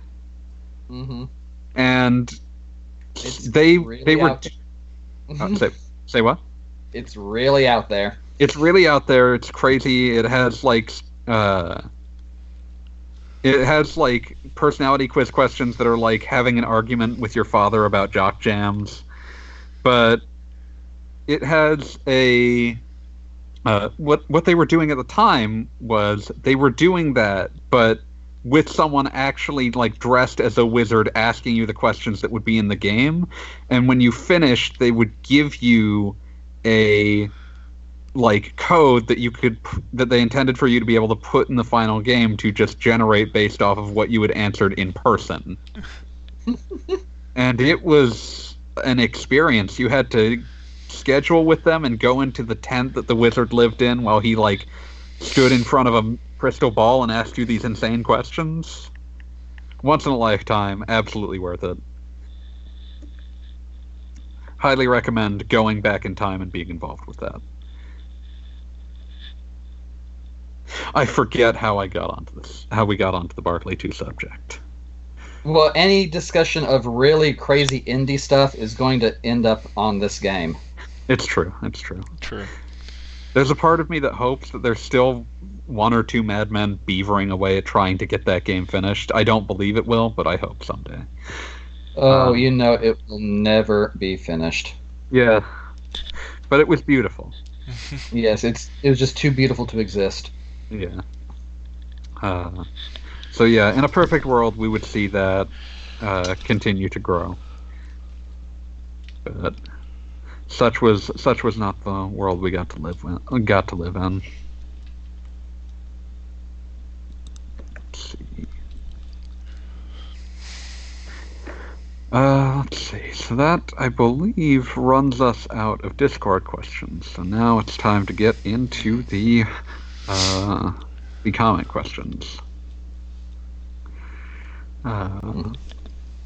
C: Mm-hmm.
B: and
C: It's
B: they
C: really
B: they were uh, say, say what?
C: It's really out there.
B: it's really out there. It's crazy. It has like uh It has like personality quiz questions that are like having an argument with your father about jock jams, but it has a uh, what what they were doing at the time was they were doing that, but with someone actually like dressed as a wizard asking you the questions that would be in the game, and when you finished, they would give you a like code that you could that they intended for you to be able to put in the final game to just generate based off of what you had answered in person. and it was an experience. You had to schedule with them and go into the tent that the wizard lived in while he like stood in front of a crystal ball and asked you these insane questions. Once in a lifetime, absolutely worth it. Highly recommend going back in time and being involved with that. I forget how I got onto this, how we got onto the Barkley 2 subject.
C: Well, any discussion of really crazy indie stuff is going to end up on this game.
B: It's true. It's true.
A: True.
B: There's a part of me that hopes that there's still one or two madmen beavering away at trying to get that game finished. I don't believe it will, but I hope someday.
C: Oh,
B: Um,
C: you know it will never be finished.
B: Yeah. But it was beautiful.
C: Yes, it's it was just too beautiful to exist.
B: Yeah. Uh, so yeah, in a perfect world, we would see that uh, continue to grow. But such was such was not the world we got to live in. Got to live in. Let's see. Uh, let's see. So that I believe runs us out of Discord questions. So now it's time to get into the uh, the comment questions. Uh,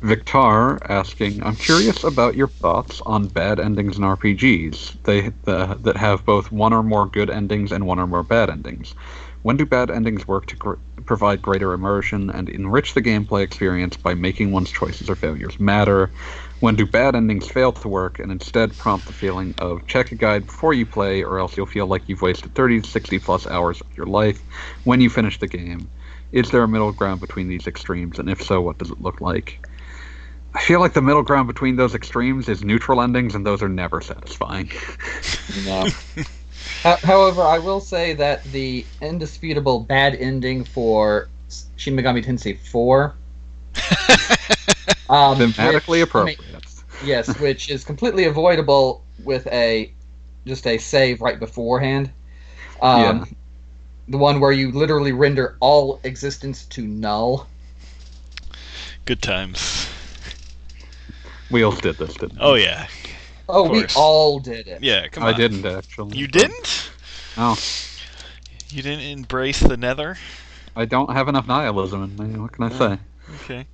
B: Victar asking, I'm curious about your thoughts on bad endings in RPGs. They uh, that have both one or more good endings and one or more bad endings. When do bad endings work to provide greater immersion and enrich the gameplay experience by making one's choices or failures matter? When do bad endings fail to work and instead prompt the feeling of check a guide before you play, or else you'll feel like you've wasted 30 to 60 plus hours of your life when you finish the game? Is there a middle ground between these extremes, and if so, what does it look like? I feel like the middle ground between those extremes is neutral endings, and those are never satisfying.
C: No. Ho- However, I will say that the indisputable bad ending for Shin Megami Tensei 4 um,
B: Thematically
C: which- I mean,
B: appropriate.
C: yes, which is completely avoidable with a just a save right beforehand. Um,
B: Yeah.
C: The one where you literally render all existence to null.
A: Good times.
B: Wheels did this, didn't
A: Oh yeah.
C: Oh, we all did it.
A: Yeah, come
B: I
A: on.
B: didn't actually.
A: You didn't?
B: No,
A: You didn't embrace the nether?
B: I don't have enough nihilism in me. What can I say?
A: Okay.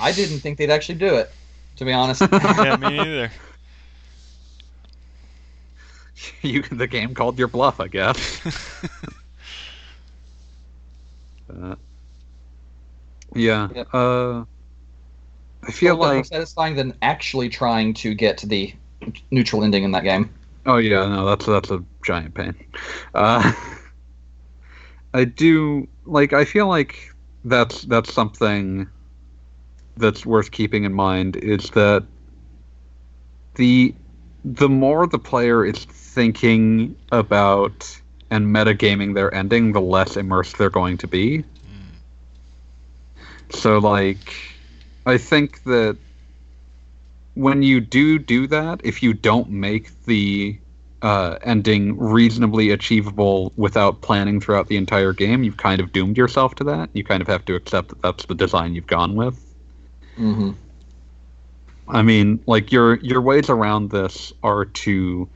C: I didn't think they'd actually do it, to be honest.
A: Yeah, me neither.
B: you, the game called your bluff, I guess. Uh, yeah.
C: Yep.
B: Uh, I feel
C: Well, more satisfying than actually trying to get to the neutral ending in that game.
B: Oh yeah, no, that's that's a giant pain. Uh, I do like. I feel like that's that's something that's worth keeping in mind is that the the more the player is thinking about and metagaming their ending, the less immersed they're going to be. So like, I think that when you do do that, if you don't make the uh, ending reasonably achievable without planning throughout the entire game, you've kind of doomed yourself to that. You kind of have to accept that that's the design you've gone with.
C: Mm-hmm.
B: I mean, like your your ways around this are to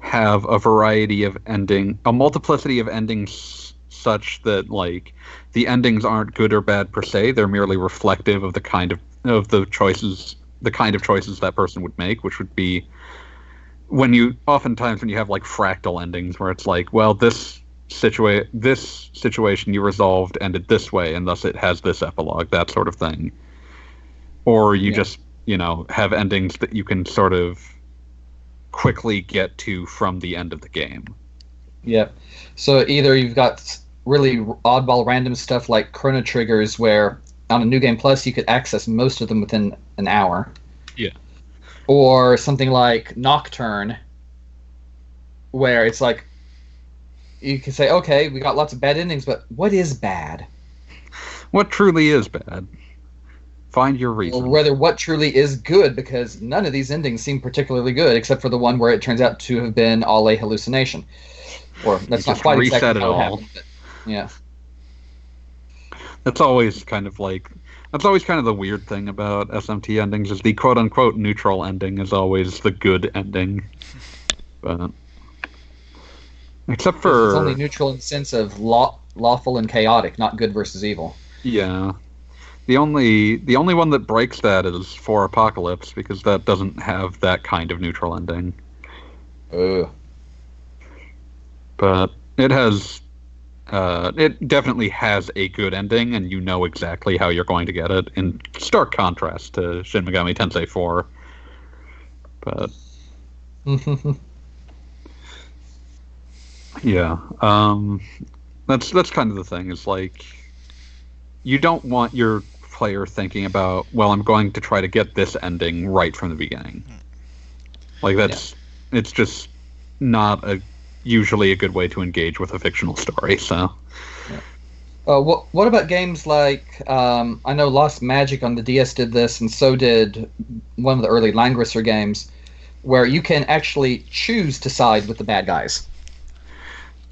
B: have a variety of ending, a multiplicity of endings, such that like the endings aren't good or bad per se. They're merely reflective of the kind of of the choices, the kind of choices that person would make, which would be when you oftentimes when you have like fractal endings where it's like, well, this situa- this situation you resolved ended this way, and thus it has this epilogue, that sort of thing. Or you
C: Yeah.
B: just you know have endings that you can sort of quickly get to from the end of the game.
C: Yep. So either you've got really oddball random stuff like Chrono Triggers, where on a New Game Plus you could access most of them within an hour.
A: Yeah.
C: Or something like Nocturne, where it's like you can say, okay, we got lots of bad endings, but what is bad?
B: What truly is bad? Find your reason.
C: Or whether what truly is good, because none of these endings seem particularly good, except for the one where it turns out to have been all a hallucination. Or that's not quite
B: reset
C: exactly how it
B: all.
C: happened. But, yeah.
B: That's always kind of like that's always kind of the weird thing about SMT endings is the quote unquote neutral ending is always the good ending. But except for
C: It's only neutral in the sense of law, lawful and chaotic, not good versus evil.
B: yeah. The only the only one that breaks that is 4 Apocalypse because that doesn't have that kind of neutral ending.
C: Ugh.
B: But it has uh, it definitely has a good ending, and you know exactly how you're going to get it. In stark contrast to Shin Megami Tensei 4. But yeah, um, that's that's kind of the thing. Is like you don't want your player thinking about, well, I'm going to try to get this ending right from the beginning. Like that's it's just not a usually a good way to engage with a fictional story. So
C: Uh, what what about games like um, I know Lost Magic on the DS did this, and so did one of the early Langrisser games, where you can actually choose to side with the bad guys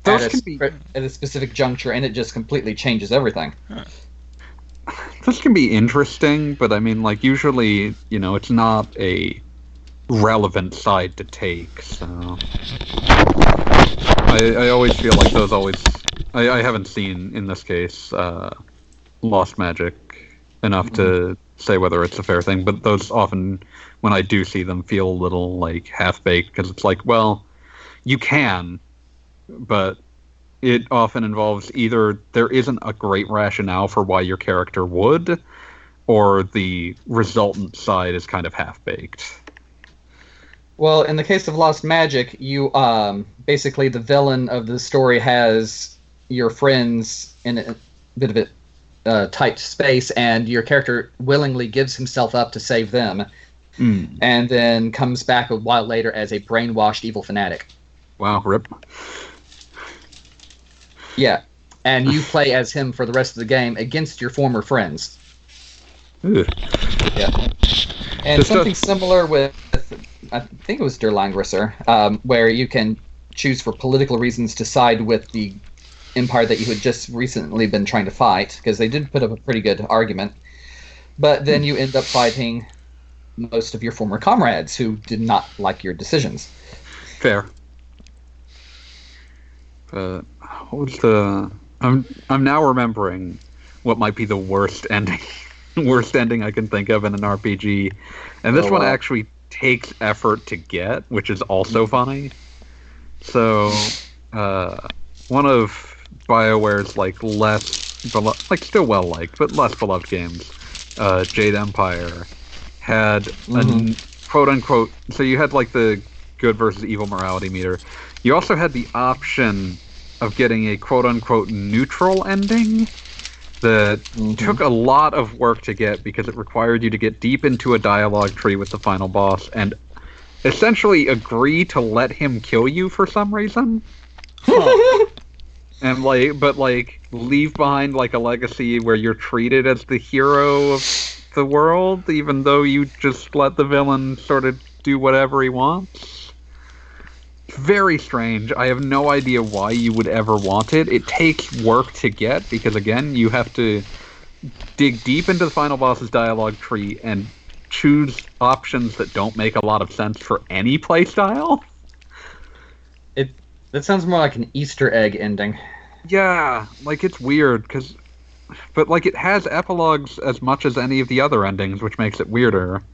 B: those
C: at, a,
B: can be
C: at a specific juncture, and it just completely changes everything.
B: this can be interesting, but I mean, like usually, you know, it's not a relevant side to take. So I, I always feel like those always. I, I haven't seen in this case uh, Lost Magic enough to say whether it's a fair thing, but those often, when I do see them, feel a little like half baked because it's like, well, you can, but it often involves either there isn't a great rationale for why your character would, or the resultant side is kind of half baked.
C: Well, in the case of Lost Magic, you um, basically the villain of the story has your friends in a bit of a uh, tight space, and your character willingly gives himself up to save them,
B: Mm.
C: and then comes back a while later as a brainwashed evil fanatic.
B: Wow, rip.
C: Yeah, and you play as him for the rest of the game against your former friends.
B: Ugh.
C: And
B: This
C: something similar with, I think it was Der Langrisser, um, where you can choose for political reasons to side with the empire that you had just recently been trying to fight, because they did put up a pretty good argument. But then you end up fighting most of your former comrades who did not like your decisions.
B: Fair. But what was the? I'm I'm now remembering what might be the worst ending, worst ending I can think of in an RPG, and this
C: Oh,
B: one
C: wow.
B: actually takes effort to get, which is also funny. So, uh, one of Bioware's like less, belo- like still well liked, but less beloved games, uh, Jade Empire, had a quote unquote. So you had like the good versus evil morality meter. You also had the option of getting a quote unquote neutral ending that mm-hmm. took a lot of work to get because it required you to get deep into a dialogue tree with the final boss and essentially agree to let him kill you for some reason. and like but like leave behind like a legacy where you're treated as the hero of the world even though you just let the villain sort of do whatever he wants very strange i have no idea why you would ever want it it takes work to get because again you have to dig deep into the final boss's dialogue tree and choose options that don't make a lot of sense for any playstyle It
C: That sounds more like an Easter egg ending.
B: Yeah, like it's weird because, but like it has epilogues as much as any of the other endings, which makes it weirder.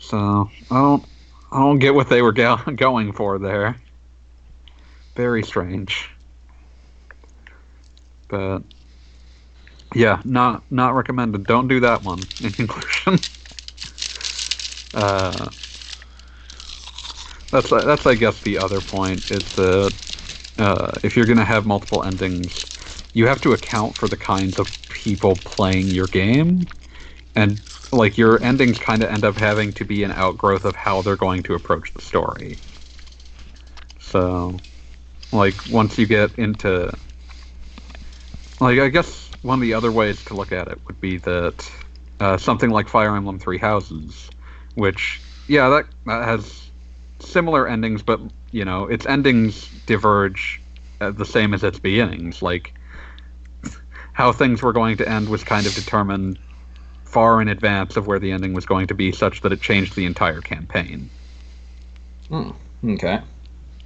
B: So I don't, I don't get what they were go- going for there. Very strange. But yeah, not not recommended. Don't do that one. In conclusion, uh, that's that's I guess the other point is that uh, if you're gonna have multiple endings, you have to account for the kinds of people playing your game, and like your endings kind of end up having to be an outgrowth of how they're going to approach the story. So, like once you get into, like I guess one of the other ways to look at it would be that uh, something like Fire Emblem Three Houses, which yeah that that has similar endings, but you know its endings diverge the same as its beginnings. Like how things were going to end was kind of determined far in advance of where the ending was going to be, such that it changed the entire campaign.
C: Hmm. Okay.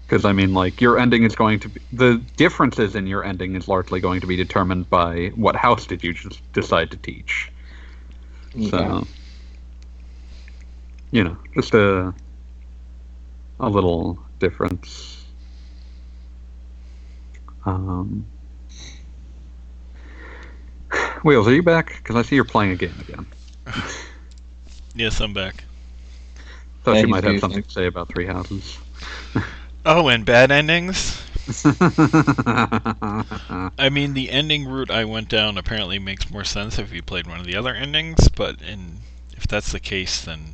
B: Because I mean, like your ending is going to be the differences in your ending is largely going to be determined by what house did you just decide to teach.
C: Okay.
B: So, you know, just a a little difference. Um, Wheels, are you back? Because I see you're playing a game again.
A: Yes, I'm back.
B: Thought
C: Yeah,
B: you might have
C: using-
B: something to say about Three Houses.
A: Oh, and bad endings? I mean, the ending route I went down apparently makes more sense if you played one of the other endings, but in, if that's the case, then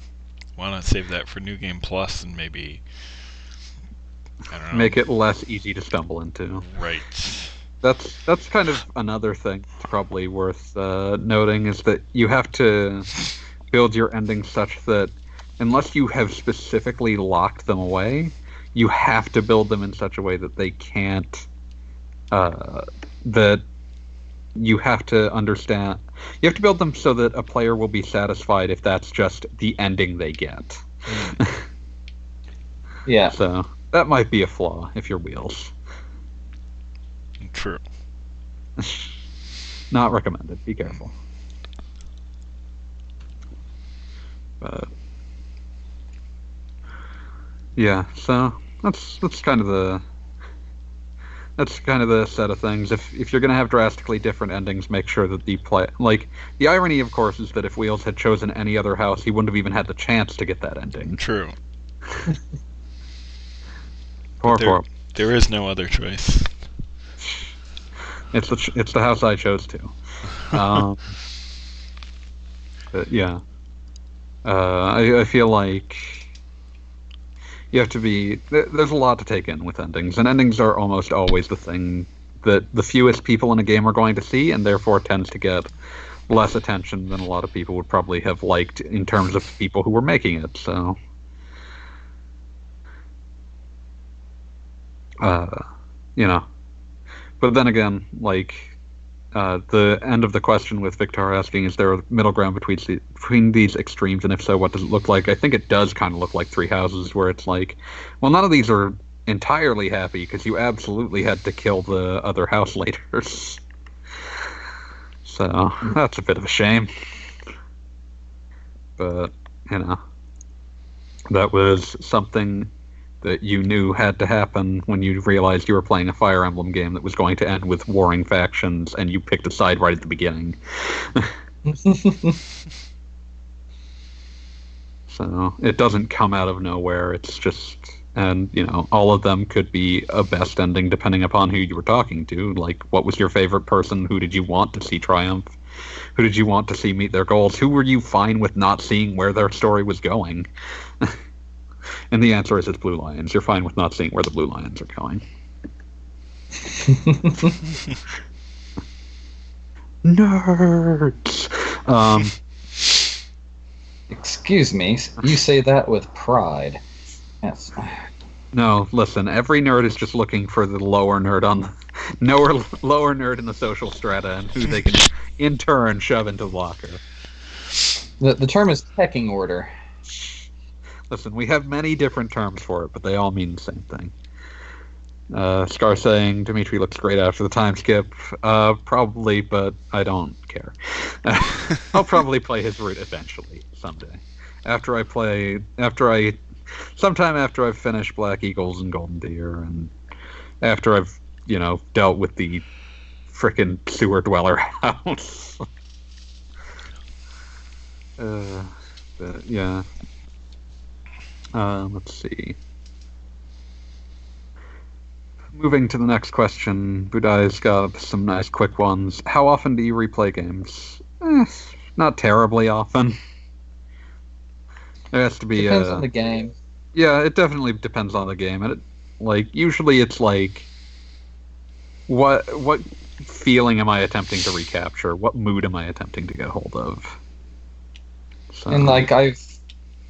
A: why not save that for New Game Plus and maybe. I don't know.
B: Make it less easy to stumble into.
A: Right.
B: That's that's kind of another thing that's probably worth uh, noting is that you have to build your ending such that unless you have specifically locked them away, you have to build them in such a way that they can't uh, that you have to understand you have to build them so that a player will be satisfied if that's just the ending they get.
C: Yeah.
B: So that might be a flaw if you're wheels.
A: True.
B: Not recommended. Be careful. But yeah, so that's that's kind of the that's kind of the set of things. If if you're gonna have drastically different endings, make sure that the play like the irony, of course, is that if Wheels had chosen any other house, he wouldn't have even had the chance to get that ending.
A: True.
B: Poor,
A: there-
B: poor.
A: There is no other choice.
B: It's the it's the house I chose to. Um, but yeah, uh, I, I feel like you have to be. There's a lot to take in with endings, and endings are almost always the thing that the fewest people in a game are going to see, and therefore tends to get less attention than a lot of people would probably have liked in terms of people who were making it. So. Uh, you know, but then again, like uh, the end of the question with Victor asking, is there a middle ground between between these extremes, and if so, what does it look like? I think it does kind of look like Three Houses, where it's like, well, none of these are entirely happy because you absolutely had to kill the other house leaders. So that's a bit of a shame. But you know, that was something that you knew had to happen when you realized you were playing a Fire Emblem game that was going to end with warring factions, and you picked a side right at the beginning. So it doesn't come out of nowhere. It's just, and you know, all of them could be a best ending depending upon who you were talking to. Like, what was your favorite person? Who did you want to see triumph? Who did you want to see meet their goals? Who were you fine with not seeing where their story was going? and the answer is it's Blue Lions. You're fine with not seeing where the Blue Lions are going. Nerds. Um,
C: Excuse me. You say that with pride. Yes.
B: no, listen. Every nerd is just looking for the lower nerd on the lower lower nerd in the social strata and who they can in turn shove into the locker.
C: The the term is pecking order.
B: Listen, we have many different terms for it, but they all mean the same thing. Uh, Scar saying Dimitri looks great after the time skip. Uh, probably, but I don't care. I'll probably play his route eventually, someday. After I play, after I, sometime after I've finished Black Eagles and Golden Deer, and after I've, you know, dealt with the frickin' sewer dweller house. uh, but yeah. Uh, let's see. moving to the next question, Budai's got some nice quick ones. How often do you replay games? Eh, not terribly often. There has to be
C: Depends
B: a,
C: on the game.
B: Yeah, it definitely depends on the game, and it like usually it's like what what feeling am I attempting to recapture? What mood am I attempting to get hold of? So,
C: And like I've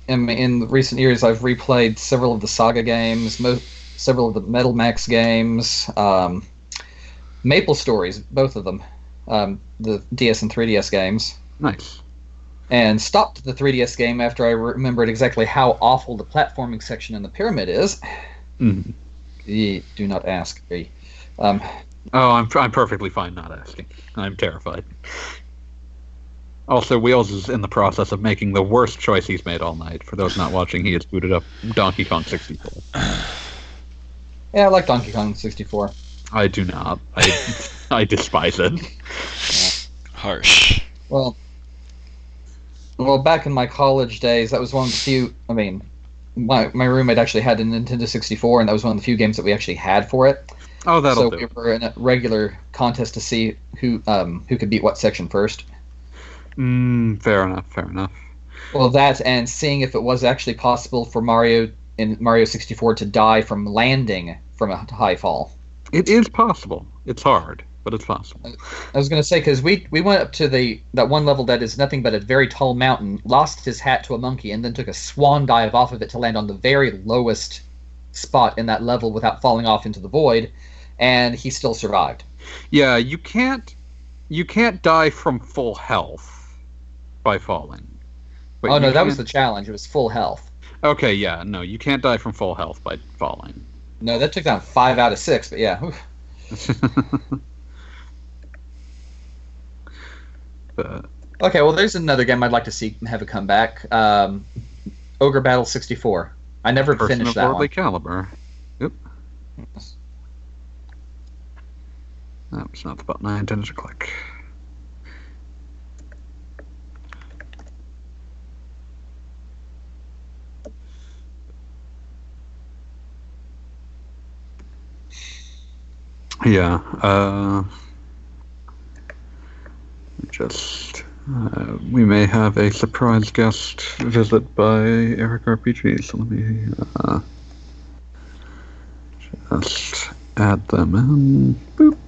C: in, in recent years, I've replayed several of the Saga games, mo- several of the Metal Max games, um, Maple Stories, both of them, um, the DS and 3DS games,
B: nice.
C: and stopped the 3DS game after I remembered exactly how awful the platforming section in the pyramid is.
B: Mhm.
C: Ye- do not ask me. Um,
B: Oh, I'm I'm perfectly fine not asking. I'm terrified. Also, Wheels is in the process of making the worst choice he's made all night. For those not watching, he has booted up Donkey Kong 64.
C: yeah, I like Donkey Kong 64.
B: I do not. I I despise it.
A: Harsh.
C: Well, well, back in my college days, that was one of the few. I mean, my my roommate actually had a Nintendo 64, and that was one of the few games that we actually had for it.
B: Oh, that'll
C: so
B: do.
C: we were in a regular contest to see who um who could beat what section first.
B: Mm, fair enough. Fair enough.
C: Well, that and seeing if it was actually possible for Mario in Mario 64 to die from landing from a high fall.
B: It is possible. It's hard, but it's possible.
C: I was going to say because we we went up to the that one level that is nothing but a very tall mountain, lost his hat to a monkey, and then took a swan dive off of it to land on the very lowest spot in that level without falling off into the void, and he still survived.
B: Yeah, you can't you can't die from full health by falling. But
C: oh no, that was the challenge. It was full health.
B: Okay, yeah, no, you can't die from full health by falling.
C: No, that took down five out of six, but yeah.
B: but,
C: Okay, well, there's another game I'd like to see have a comeback. Um, Ogre Battle 64. I never
B: person
C: finished
B: of
C: that
B: worldly
C: one.
B: caliber. Yep. That was not the button I intended to click. Yeah. Uh, just uh, we may have a surprise guest visit by Eric RPG. So let me uh, just add them in. Boop.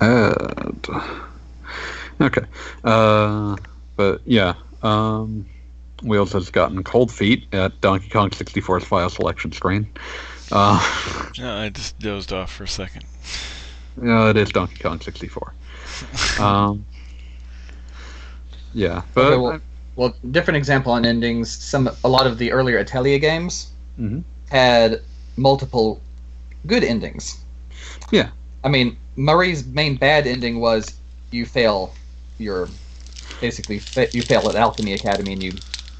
B: Add. Okay. Uh, but yeah. Um, Wheels has gotten cold feet at Donkey Kong 64's file selection screen. Uh,
A: No, I just dozed off for a second.
B: yeah, it is Donkey Kong 64. Um, yeah, but
C: Okay, well- Well, different example on endings. Some a lot of the earlier Atelier games
B: Mhm.
C: had multiple good endings.
B: Yeah.
C: I mean, Marie's main bad ending was you fail your basically you fail at Alchemy Academy and you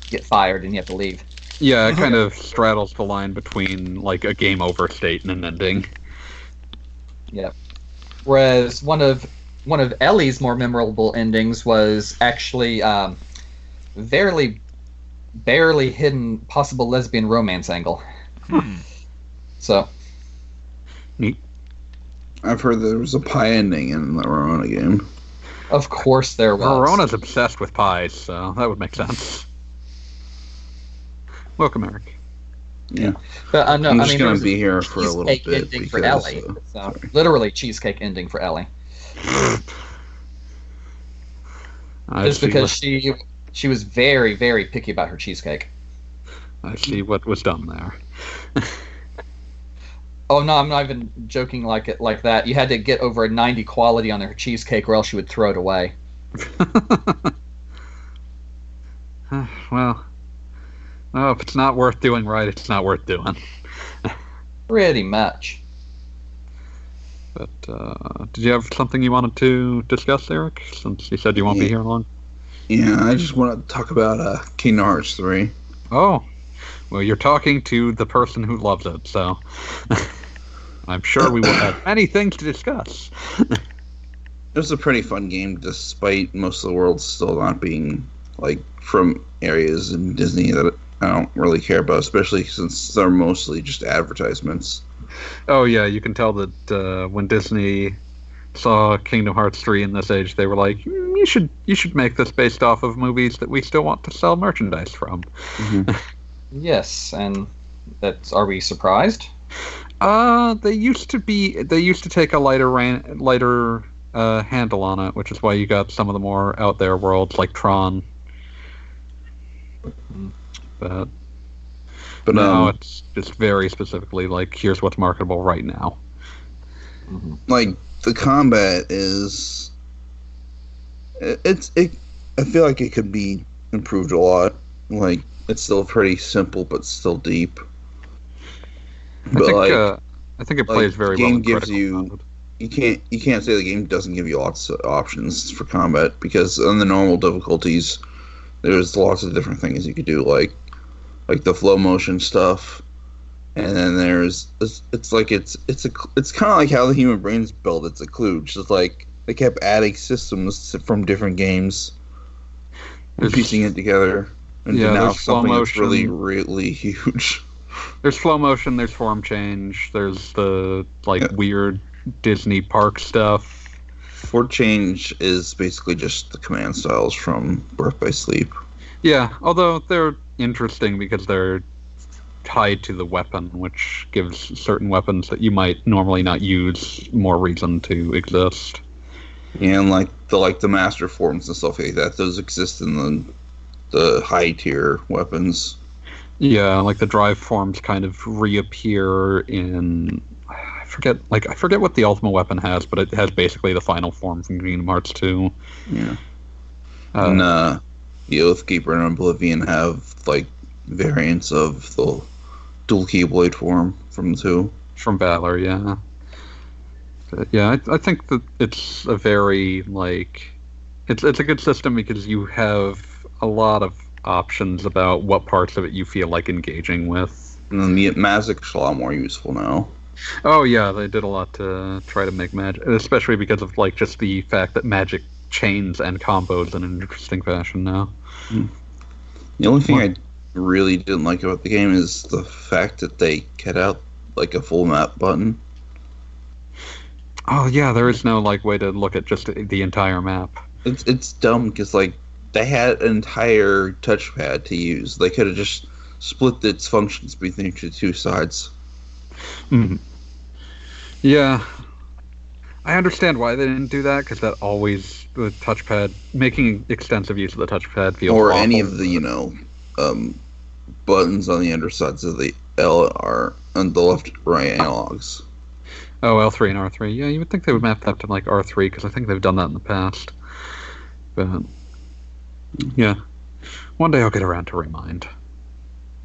C: get fired and you have to leave.
B: Yeah, it kind of straddles the line between like a game over state and an ending. Yeah.
C: Whereas one of one of Elie's more memorable endings was actually um, barely barely hidden possible lesbian romance angle.
A: Hmm.
C: So
D: I've heard there was a pie ending in the Rorona game.
C: of course there was.
B: Rorona's obsessed with pies, so that would make sense. Welcome, Eric.
C: Yeah, but, uh, no,
D: I'm
C: I
D: just
C: mean,
D: gonna be here for a little
C: cheesecake
D: bit
C: ending for Elie.
D: uh,
C: So, literally cheesecake ending for
B: Elie.
C: Just because
B: what,
C: she she was very very picky about her cheesecake.
B: I see what was done there.
C: Oh no, I'm not even joking like it like that. You had to get over a 90 quality on her cheesecake, or else she would throw it away.
B: well, oh, if it's not worth doing right, it's not worth doing.
C: Pretty much.
B: But uh, did you have something you wanted to discuss, Eric? Since you said you won't be here long.
D: Yeah, I just want to talk about uh, Kingdom Hearts 3.
B: Oh, well, you're talking to the person who loves it, so I'm sure we will have many things to discuss.
D: It was a pretty fun game, despite most of the world still not being like from areas in Disney that I don't really care about, especially since they're mostly just advertisements.
B: Oh yeah, you can tell that uh, when Disney saw Kingdom Hearts three in this age, they were like, "Mm, you should you should make this based off of movies that we still want to sell merchandise from.
C: Yes, and that's are we surprised?
B: Uh, they used to be they used to take a lighter ran, lighter uh, handle on it, which is why you got some of the more out there worlds like Tron. But
D: But
B: now
D: um,
B: it's just very specifically like here's what's marketable right now.
D: like the combat is, it, it's it. I feel like it could be improved a lot. Like it's still pretty simple, but still deep.
B: I
D: But
B: think
D: like
B: uh, I think it
D: like,
B: plays very
D: game
B: well.
D: gives you-
B: mode.
D: you can't you can't say the game doesn't give you lots of options for combat because on the normal difficulties, there's lots of different things you could do like like the flow motion stuff, and then there's it's, it's like it's it's a it's kind of like how the human brain's built. It's a clue just like they kept adding systems from different games, and piecing it together into
B: Yeah,
D: now something that's really really huge.
B: There's flow motion. There's form change. There's the like
D: Yeah.
B: weird Disney park stuff.
D: For change is basically just the command styles from Birth by Sleep.
B: Yeah, although they're interesting because they're tied to the weapon, which gives certain weapons that you might normally not use more reason to exist.
D: and like the like the master forms and stuff like that those exist in the the high tier weapons
B: Yeah, like the drive forms kind of reappear in. I forget, like I forget what the ultimate weapon has, but it has basically the final form from Kingdom Hearts 2.
D: yeah
B: Uh,
D: and uh the oathkeeper and oblivion have like variants of the dual keyblade form from the two
B: from Valor, yeah. But, yeah, I, I think that it's a very like it's it's a good system because you have a lot of options about what parts of it you feel like engaging with.
D: and then the magic's a lot more useful now
B: Oh yeah, they did a lot to try to make magic, especially because of like just the fact that magic chains and combos in an interesting fashion now.
D: the only thing i really didn't like about the game is the fact that they cut out like a full map button
B: Oh yeah, there is no like way to look at just the entire map.
D: It's it's dumb because like they had an entire touchpad to use. They could have just split its functions between the two sides.
B: Mhm. Yeah, I understand why they didn't do that because that always the touchpad making extensive use of the touchpad feels
D: or any of the you know um, buttons on the undersides of the L are on the left right analogs.
B: oh L three and R three. Yeah, you would think they would map that to like R three because I think they've done that in the past. But yeah, one day I'll get around to Re Mind.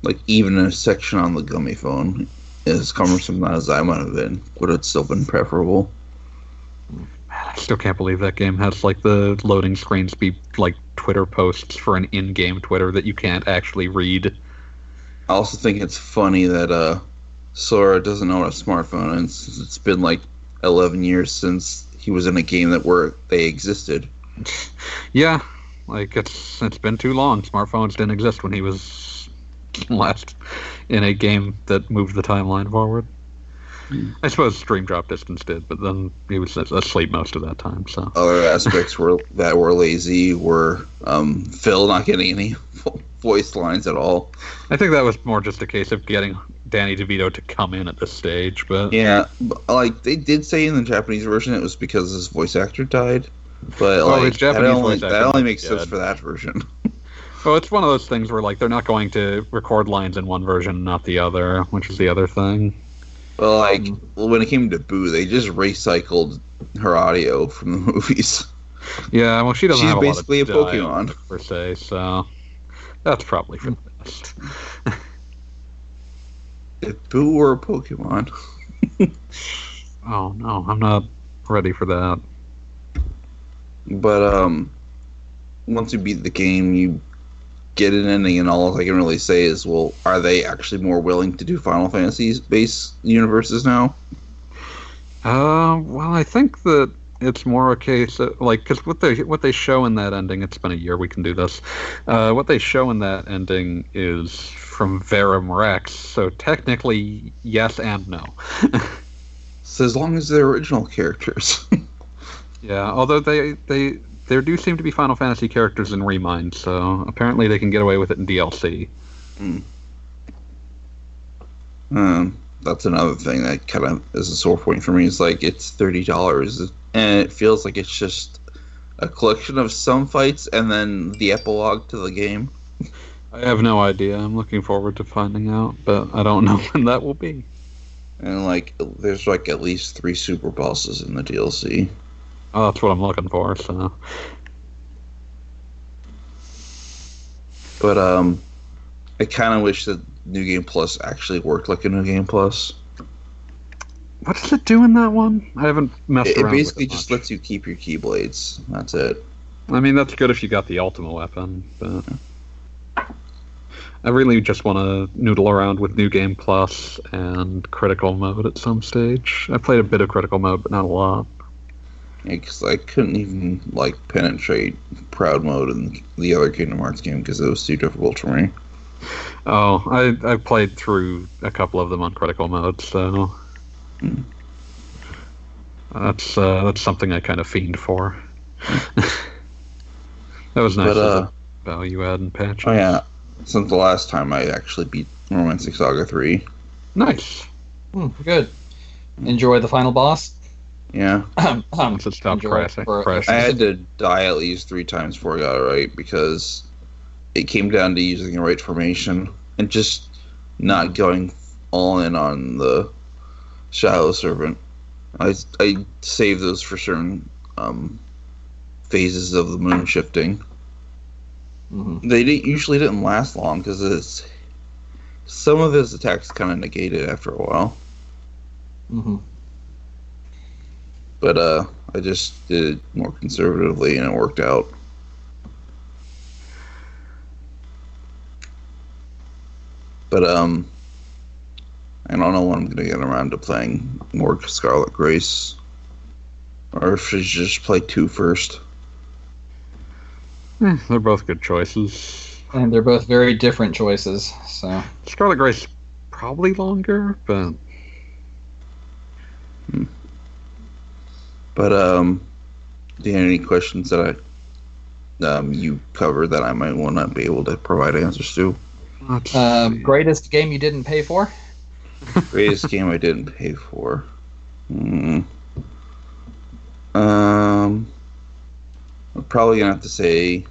D: Like even a section on the Gummiphone, as cumbersome as I might have been, would have still been preferable.
B: I still can't believe that game has like the loading screens be like Twitter posts for an in-game Twitter that you can't actually read.
D: I also think it's funny that uh, Sora doesn't know what a smartphone and since It's been like 11 years since he was in a game that where they existed.
B: Yeah, like it's it's been too long. Smartphones didn't exist when he was last in a game that moved the timeline forward. I suppose Dream Drop Distance did, but then he was asleep most of that time. So
D: Other aspects were that were lazy were um, Phil not getting any voice lines at all.
B: I think that was more just a case of getting Danny DeVito to come in at this stage. But
D: Yeah, like they did say in the Japanese version, it was because his voice actor died. But
B: Oh,
D: like that only that only makes
B: be
D: sense
B: dead.
D: for that version.
B: well, it's one of those things where like they're not going to record lines in one version, not the other, which is the other thing.
D: Well, like well, when it came to Boo, they just recycled her audio from the movies.
B: Yeah, well, she doesn't
D: She's
B: have
D: basically
B: a
D: a
B: lot of
D: Pokemon.
B: per se, so that's probably for the best.
D: If Boo were a Pokemon,
B: Oh no, I'm not ready for that.
D: but um, once you beat the game, you get an ending, and all I can really say is, well, are they actually more willing to do Final Fantasy's base universes now?
B: Uh, well, I think that it's more a case of, like because what they what they show in that ending. It's been a year. We can do this. Uh, what they show in that ending is from Verum Rex. So technically, yes and no.
D: So as long as they're original characters.
B: yeah, although they they there do seem to be Final Fantasy characters in Re Mind, so apparently they can get away with it in DLC.
D: um, that's another thing that kind of is a sore point for me. Is like it's thirty dollars, and it feels like it's just a collection of some fights and then the epilogue to the game.
B: I have no idea. I'm looking forward to finding out, but I don't know when that will be.
D: And like, there's like at least three super bosses in the DLC.
B: Oh, that's what I'm looking for. So
D: But um, I kind of wish that New Game Plus actually worked like a New Game Plus.
B: what does it do in that one? I haven't messed
D: It, it basically
B: it
D: just
B: much.
D: lets you keep your keyblades. That's it.
B: I mean, that's good if you got the ultimate weapon, but I really just want to noodle around with New Game Plus and Critical Mode at some stage. I played a bit of Critical Mode, but not a lot.
D: Because I couldn't even like penetrate Proud Mode in the other Kingdom Hearts game because it was too difficult for me.
B: Oh, I I played through a couple of them on Critical Mode, so
D: Hmm.
B: that's uh, that's something I kind of fiend for. that was nice
D: But uh,
B: value add and patch.
D: oh yeah, since the last time I actually beat Romancing Saga three.
B: Nice.
C: Hmm, good. Enjoy the final boss.
D: Yeah,
C: Um,
B: Once it stopped
C: enjoy
B: crashing. crashing.
D: I had to die at least three times before I got it right because it came down to using the right formation and just not going all in on the Shadow Servant. I I saved those for certain um, phases of the moon shifting.
C: Mhm.
D: They di- usually didn't last long because it's some of his attacks kind of negated after a while.
C: Mhm.
D: But uh, I just did it more conservatively and it worked out. But um, I don't know when I'm gonna get around to playing more Scarlet Grace, or if I should just play two first.
B: Eh, they're both good choices.
C: And they're both very different choices. So
B: Scarlet Grace probably longer, but
D: But um, do you have any questions that I um you covered that I might want to be able to provide answers to?
B: let's
C: um,
B: see.
C: greatest game you didn't pay for?
D: Greatest game I didn't pay for. Hmm. Um, I'm probably gonna have to say.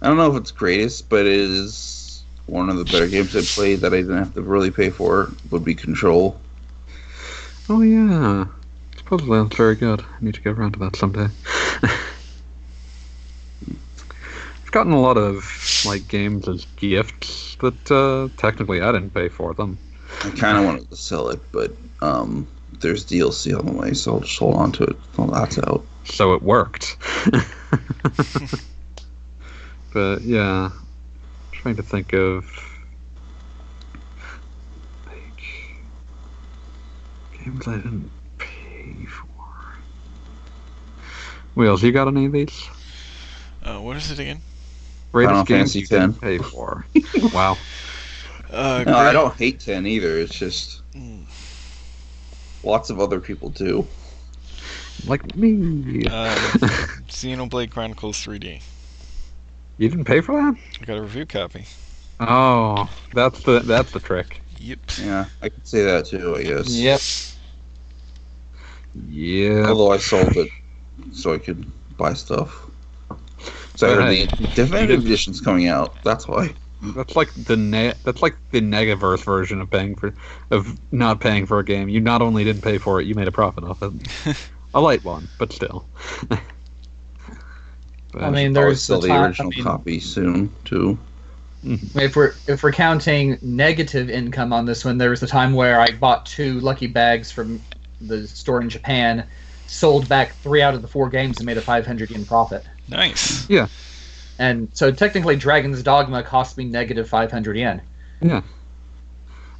D: I don't know if it's greatest, but it is one of the better games I played that I didn't have to really pay for. Would be Control.
B: Oh yeah, supposedly that's very good. I need to get around to that someday. I've gotten a lot of like games as gifts that uh, technically I didn't pay for them.
D: I kind of wanted to sell it, but um, there's DLC on the way, so I'll just hold on to it until that's out.
B: so it worked. but yeah, trying to think of like games I didn't pay for. Wheels, you got any of these?
A: Uh, what is it again?
B: Greatest
D: Final
B: games
D: Fantasy
B: you didn't pay for. wow.
A: Uh,
D: No, I don't hate ten either. It's just
A: Mm.
D: lots of other people do.
B: Like me.
A: Uh, Xenoblade Chronicles 3D.
B: you didn't pay for that?
A: I got a review copy.
B: Oh, that's the that's the trick.
A: Yep.
D: Yeah, I could say that too. I guess.
C: Yep.
B: Yeah.
D: Although I sold it so I could buy stuff. So
B: Right.
D: the definitive edition's coming out. That's why.
B: That's like the ne- that's like the Negaverse version of paying for of not paying for a game. You not only didn't pay for it, you made a profit off it. a light one, but still. But-
C: I mean, there's
D: still
C: the
D: the
C: time. I
D: original
C: mean,
D: copy soon too. Mm-hmm.
C: if we're if we're counting negative income on this one, there was a time where I bought two lucky bags from the store in Japan, sold back three out of the four games, and made a 500 yen profit.
A: Nice. Yeah.
C: And so technically, Dragon's Dogma cost me negative 500 yen. Yeah.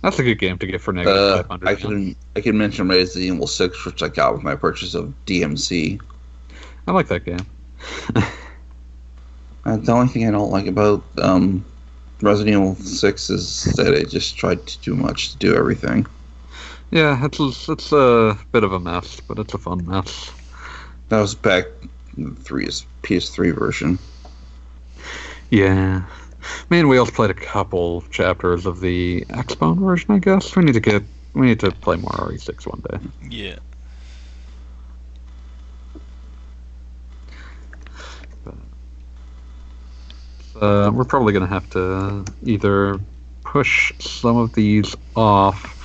B: That's a good game to get for negative
D: Uh,
B: 500.
D: I can I can mention Resident Evil Six, which I got with my purchase of DMC.
B: I like that game.
D: Uh, the only thing I don't like about um, Resident Evil Six is that it just tried to do much to do everything.
B: Yeah, it's it's a bit of a mess, but it's a fun mess.
D: That was back in the three PS3 version.
B: Yeah. Me and Wheels played a couple chapters of the Xbone version, I guess. We need to get we need to play more RE6 one day.
A: Yeah.
B: Uh, we're probably going to have to either push some of these off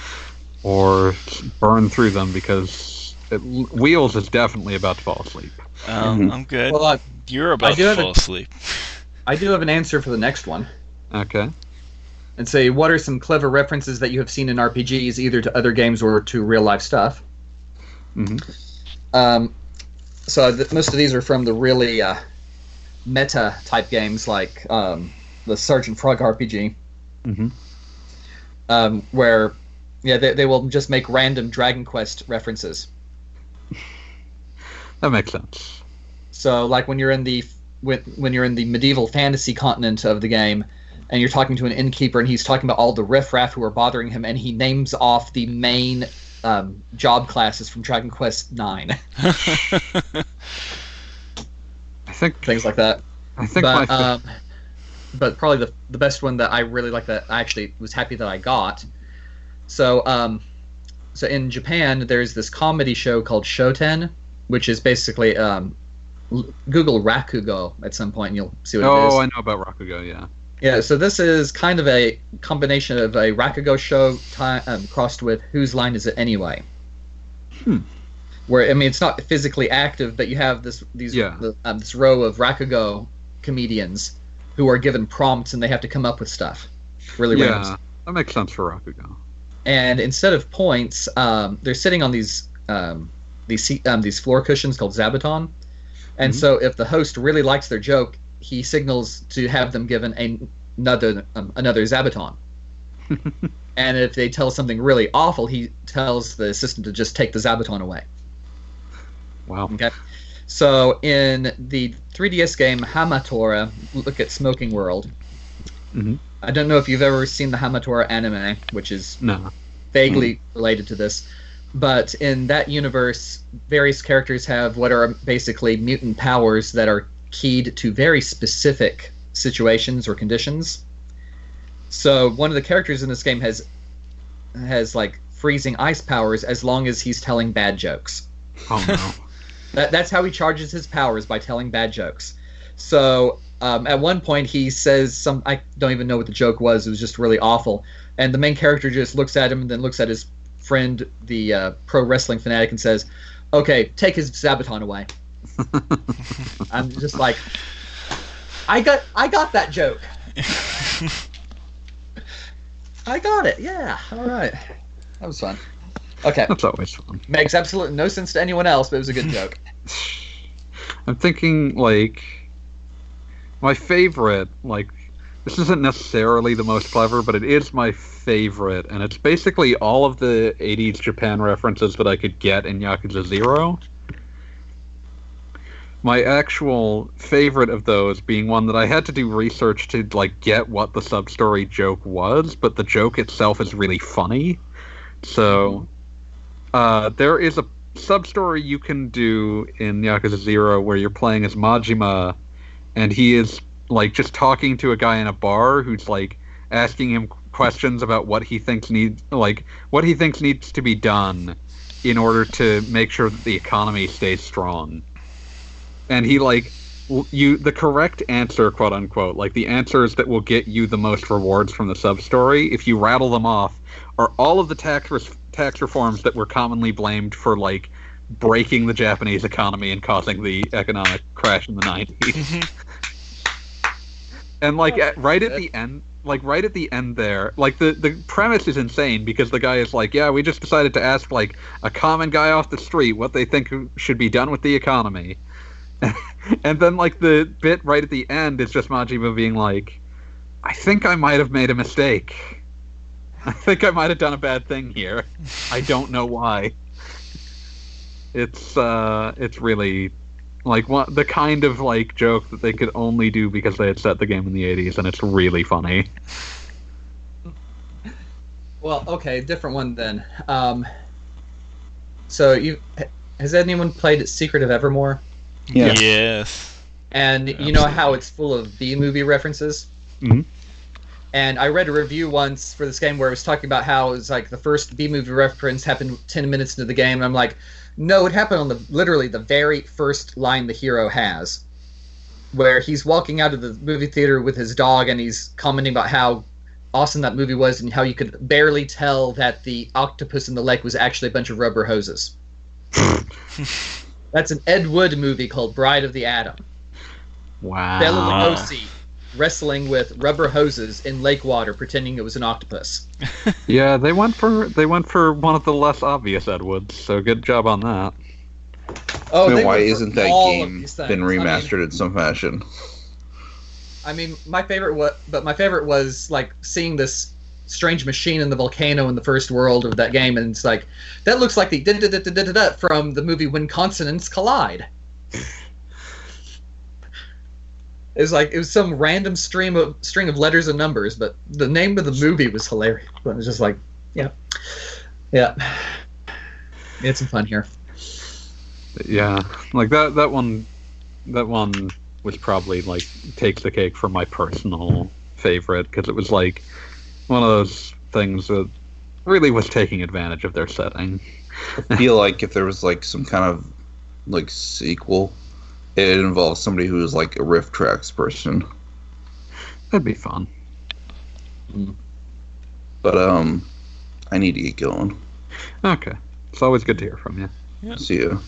B: or burn through them because it, Wheels is definitely about to fall asleep.
A: Um,
D: Mhm.
A: I'm good.
C: Well, I,
A: You're about
C: do
A: to
C: have a-
A: fall asleep.
C: I do have an answer for the next one.
B: Okay.
C: And say, what are some clever references that you have seen in RPGs, either to other games or to real life stuff?
B: hmm
C: Um, so th- most of these are from the really uh, meta type games, like um, the Sergeant Frog RPG,
B: mm-hmm.
C: um, where yeah they, they will just make random Dragon Quest references.
B: That makes sense.
C: So like when you're in the when, when you're in the medieval fantasy continent of the game, and you're talking to an innkeeper, and he's talking about all the riffraff who are bothering him, and he names off the main um, job classes from Dragon Quest Nine,
B: I think
C: things like that.
B: I think my
C: but um, but probably the the best one that I really like that I actually was happy that I got. So um, so in Japan there's this comedy show called Shoten, which is basically um, Google Rakugo at some point and you'll see what it is.
B: oh, I know about Rakugo. Yeah.
C: Yeah, so this is kind of a combination of a Rakugo show ti um, crossed with Whose Line Is It Anyway?
B: Hmm.
C: Where I mean, it's not physically active, but you have this these
B: Yeah.
C: the, um, this row of Rakugo comedians who are given prompts and they have to come up with stuff. Really random.
B: Yeah, that makes sense for Rakugo.
C: And instead of points, um, they're sitting on these um, these seat, um, these floor cushions called zabuton. And
B: Mhm.
C: so, if the host really likes their joke, he signals to have them given a, another um, another zabuton. and if they tell something really awful, he tells the assistant to just take the zabuton away.
B: Wow.
C: Okay. So in the 3DS game Hamatora, look at Smoking World.
B: Mhm.
C: I don't know if you've ever seen the Hamatora anime, which is
B: No.
C: vaguely related to this. But in that universe, various characters have what are basically mutant powers that are keyed to very specific situations or conditions. So one of the characters in this game has has like freezing ice powers as long as he's telling bad jokes.
B: Oh no.
C: That, that's how he charges his powers by telling bad jokes. So um, at one point he says some I don't even know what the joke was. It was just really awful. And the main character just looks at him and then looks at his friend, the uh, pro wrestling fanatic, and says, "Okay, take his zabuton away." I'm just like, I got I got that joke. I got it. Yeah. All right. That was fun. Okay.
B: That's always fun.
C: Makes absolutely no sense to anyone else, but it was a good joke.
B: I'm thinking like my favorite, like this isn't necessarily the most clever, but it is my favorite, and it's basically all of the 80s Japan references that I could get in Yakuza Zero. My actual favorite of those being one that I had to do research to like get what the sub-story joke was, but the joke itself is really funny. So uh, there is a sub-story you can do in Yakuza Zero where you're playing as Majima, and he is like just talking to a guy in a bar who's like asking him questions about what he thinks need like what he thinks needs to be done in order to make sure that the economy stays strong. And he like you the correct answer quote unquote like the answers that will get you the most rewards from the sub story if you rattle them off are all of the tax res- tax reforms that were commonly blamed for like breaking the Japanese economy and causing the economic crash in the 90s. And like at, right at the end like right at the end there like the the premise is insane because the guy is like yeah we just decided to ask like a common guy off the street what they think should be done with the economy and then like the bit right at the end is just Majima being like I think I might have made a mistake I think I might have done a bad thing here. I don't know why. It's uh, it's really like one, the kind of like joke that they could only do because they had set the game in the '80s, and it's really funny.
C: Well, okay, different one then. Um, so you has anyone played Secret of Evermore?
D: Yeah.
A: Yes.
C: And you know how it's full of B movie references.
B: Mhm.
C: And I read a review once for this game where it was talking about how it was like the first B movie reference happened ten minutes into the game, and I'm like, no, it happened on the literally the very first line the hero has, where he's walking out of the movie theater with his dog, and he's commenting about how awesome that movie was, and how you could barely tell that the octopus in the lake was actually a bunch of rubber hoses. That's an Ed Wood movie called Bride of the Atom.
B: Wow.
C: Bela
A: Ah.
C: Lugosi wrestling with rubber hoses in lake water, pretending it was an octopus.
B: Yeah, they went for they went for one of the less obvious Ed Woods, so good job on that.
C: Oh,
D: I mean, why isn't that game
C: these things.
D: been
C: I mean-
D: remastered in some fashion?
C: I mean, my favorite what, but my favorite was like seeing this strange machine in the volcano in the first world of that game, and it's like that looks like the da da da da da da from the movie When Consonants Collide. It was like it was some random stream of string of letters and numbers, but the name of the movie was hilarious. But it was just like, yeah, yeah, we had some fun here.
B: Yeah, like that that one that one was probably like takes the cake for my personal favorite because it was like one of those things that really was taking advantage of their setting.
D: I feel like if there was like some kind of like sequel, it involves somebody who is like a RiffTrax person.
B: That'd be fun.
D: But um, I need to get going.
B: Okay, it's always good to hear from you.
D: See you.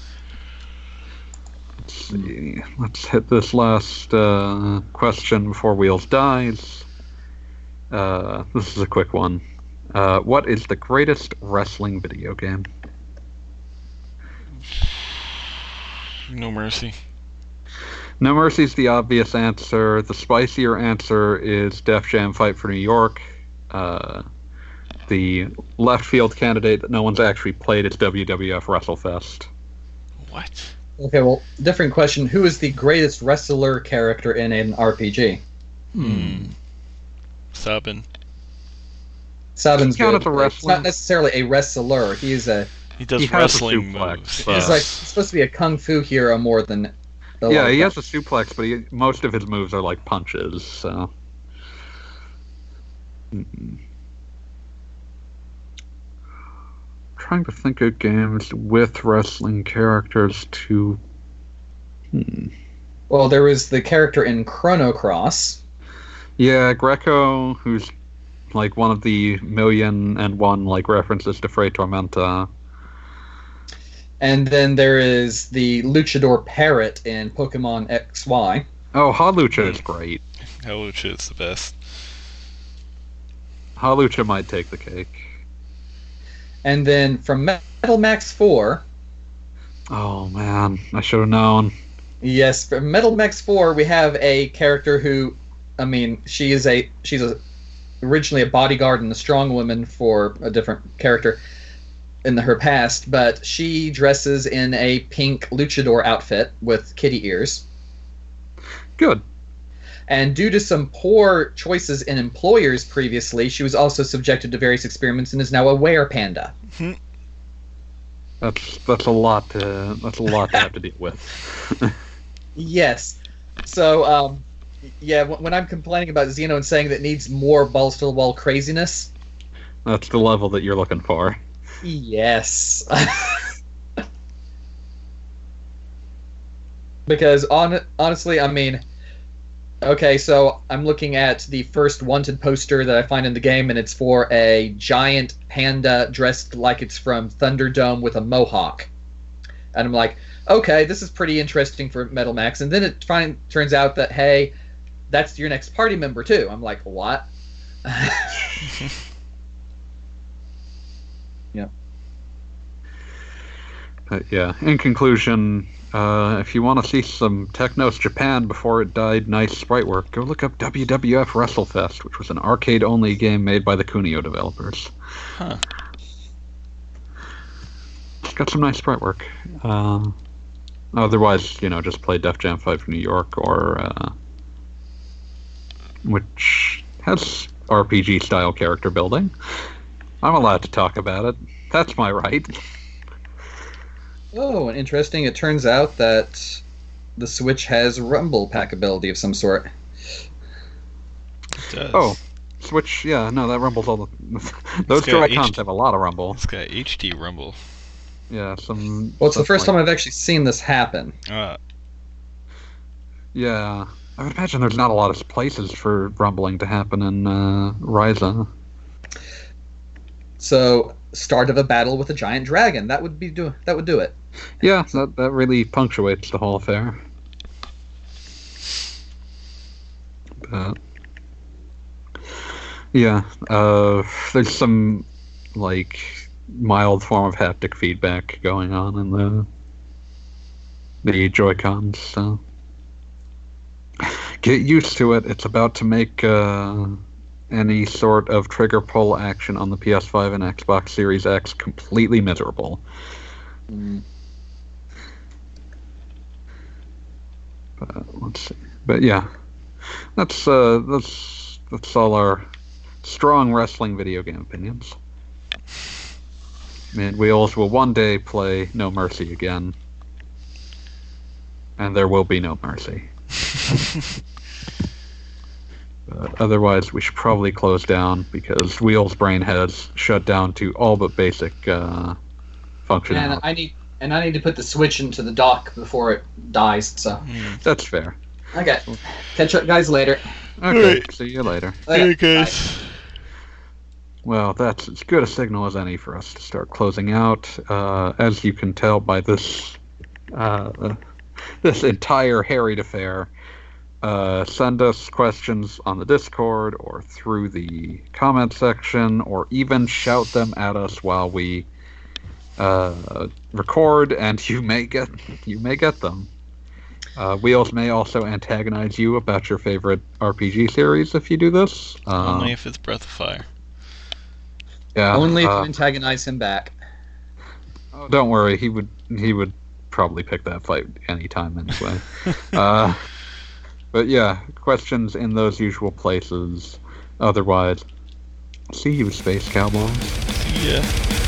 B: Let's see. Let's hit this last uh, question before Wheels dies. Uh, this is a quick one. Uh, what is the greatest wrestling video game?
A: No mercy.
B: No Mercy's the obvious answer. The spicier answer is Def Jam Fight for New York. Uh, the left field candidate that no one's actually played is WWF WrestleFest.
A: What?
C: Okay, well, different question. Who is the greatest wrestler character in an RPG?
A: Hmm. Sabin.
C: Sabin's good.
B: as a
C: but It's not necessarily a wrestler. He's a
A: He does
B: He has a
A: wrestling
B: suplex,
A: moves.
C: he's like supposed to be a kung fu hero more than.
B: Yeah, he has a suplex, but he, most of his moves are like punches. So. Trying to think of games with wrestling characters to. Hmm.
C: Well, there was the character in Chrono Cross.
B: Yeah, Greco, who's like one of the million and one like references to Fray Tormenta.
C: And then there is the Luchador Parrot in Pokemon XY.
B: Oh, Hawlucha is great.
A: Hawlucha is the best.
B: Hawlucha might take the cake.
C: And then from Metal Max 4,
B: Oh man, I should have known.
C: yes, from Metal Max 4, we have a character who, I mean, she is a, she's a, originally a bodyguard and a strong woman for a different character in her past, but she dresses in a pink luchador outfit with kitty ears.
B: Good.
C: And due to some poor choices in employers previously, she was also subjected to various experiments and is now a were panda.
B: That's that's a lot to that's a lot to have to deal with.
C: Yes. So, um, yeah, when I'm complaining about Xeno and saying that it needs more balls to the wall craziness,
B: That's the level that you're looking for.
C: Yes. because on honestly, I mean, okay, so I'm looking at the first wanted poster that I find in the game, and it's for a giant panda dressed like it's from Thunderdome with a mohawk, and I'm like, okay, this is pretty interesting for Metal Max, and then it find, turns out that hey, that's your next party member too. I'm like, what?
B: But yeah. In conclusion, Uh, if you want to see some Technos Japan before it died nice sprite work, go look up WWF WrestleFest, which was an arcade only game made by the Kunio developers.
A: Huh.
B: It's got some nice sprite work. Uh, otherwise, you know, just play Def Jam 5 New York or. Uh, which has RPG style character building. I'm allowed to talk about it. That's my right.
C: Oh, and interesting. It turns out that the Switch has Rumble pack ability of some sort.
A: It does.
B: Oh, Switch, yeah, no, that rumbles all the. Those
A: It's got
B: Joy-Cons have a lot of rumble.
A: It's got HD Rumble.
B: Yeah, some.
C: Well, it's the first
B: like-
C: time I've actually seen this happen.
A: Uh,
B: Yeah, I would imagine there's not a lot of places for rumbling to happen in uh, Ryza.
C: So, start of a battle with a giant dragon. That would be do. That would do it.
B: Yeah, that that really punctuates the whole affair. But yeah, uh, there's some like mild form of haptic feedback going on in the the Joy Cons. So get used to it. It's about to make uh, any sort of trigger pull action on the PS5 and Xbox Series X completely miserable. But let's see. But yeah, that's uh, that's that's all our strong wrestling video game opinions. And Wheels will one day play No Mercy again, and there will be no mercy. But otherwise, we should probably close down because Wheels' brain has shut down to all but basic uh, functionality.
C: And I need and I need to put the Switch into the dock before it dies. So,
A: mm.
B: That's fair.
C: okay. Catch up, guys, later.
B: Okay,
A: Alright.
B: see you later.
C: Okay,
A: Hey guys.
B: Well, that's as good a signal as any for us to start closing out. Uh, as you can tell by this uh, this entire harried affair, uh, send us questions on the Discord or through the comment section, or even shout them at us while we uh, record, and you may get you may get them. Uh, Wheels may also antagonize you about your favorite RPG series if you do this. Uh,
A: Only if it's Breath of Fire.
B: yeah,
C: Only if
B: uh,
C: you antagonize him back.
B: Oh, don't worry, he would he would probably pick that fight anytime anyway. uh, but yeah, questions in those usual places. Otherwise, see you, space cowboys.
A: See ya.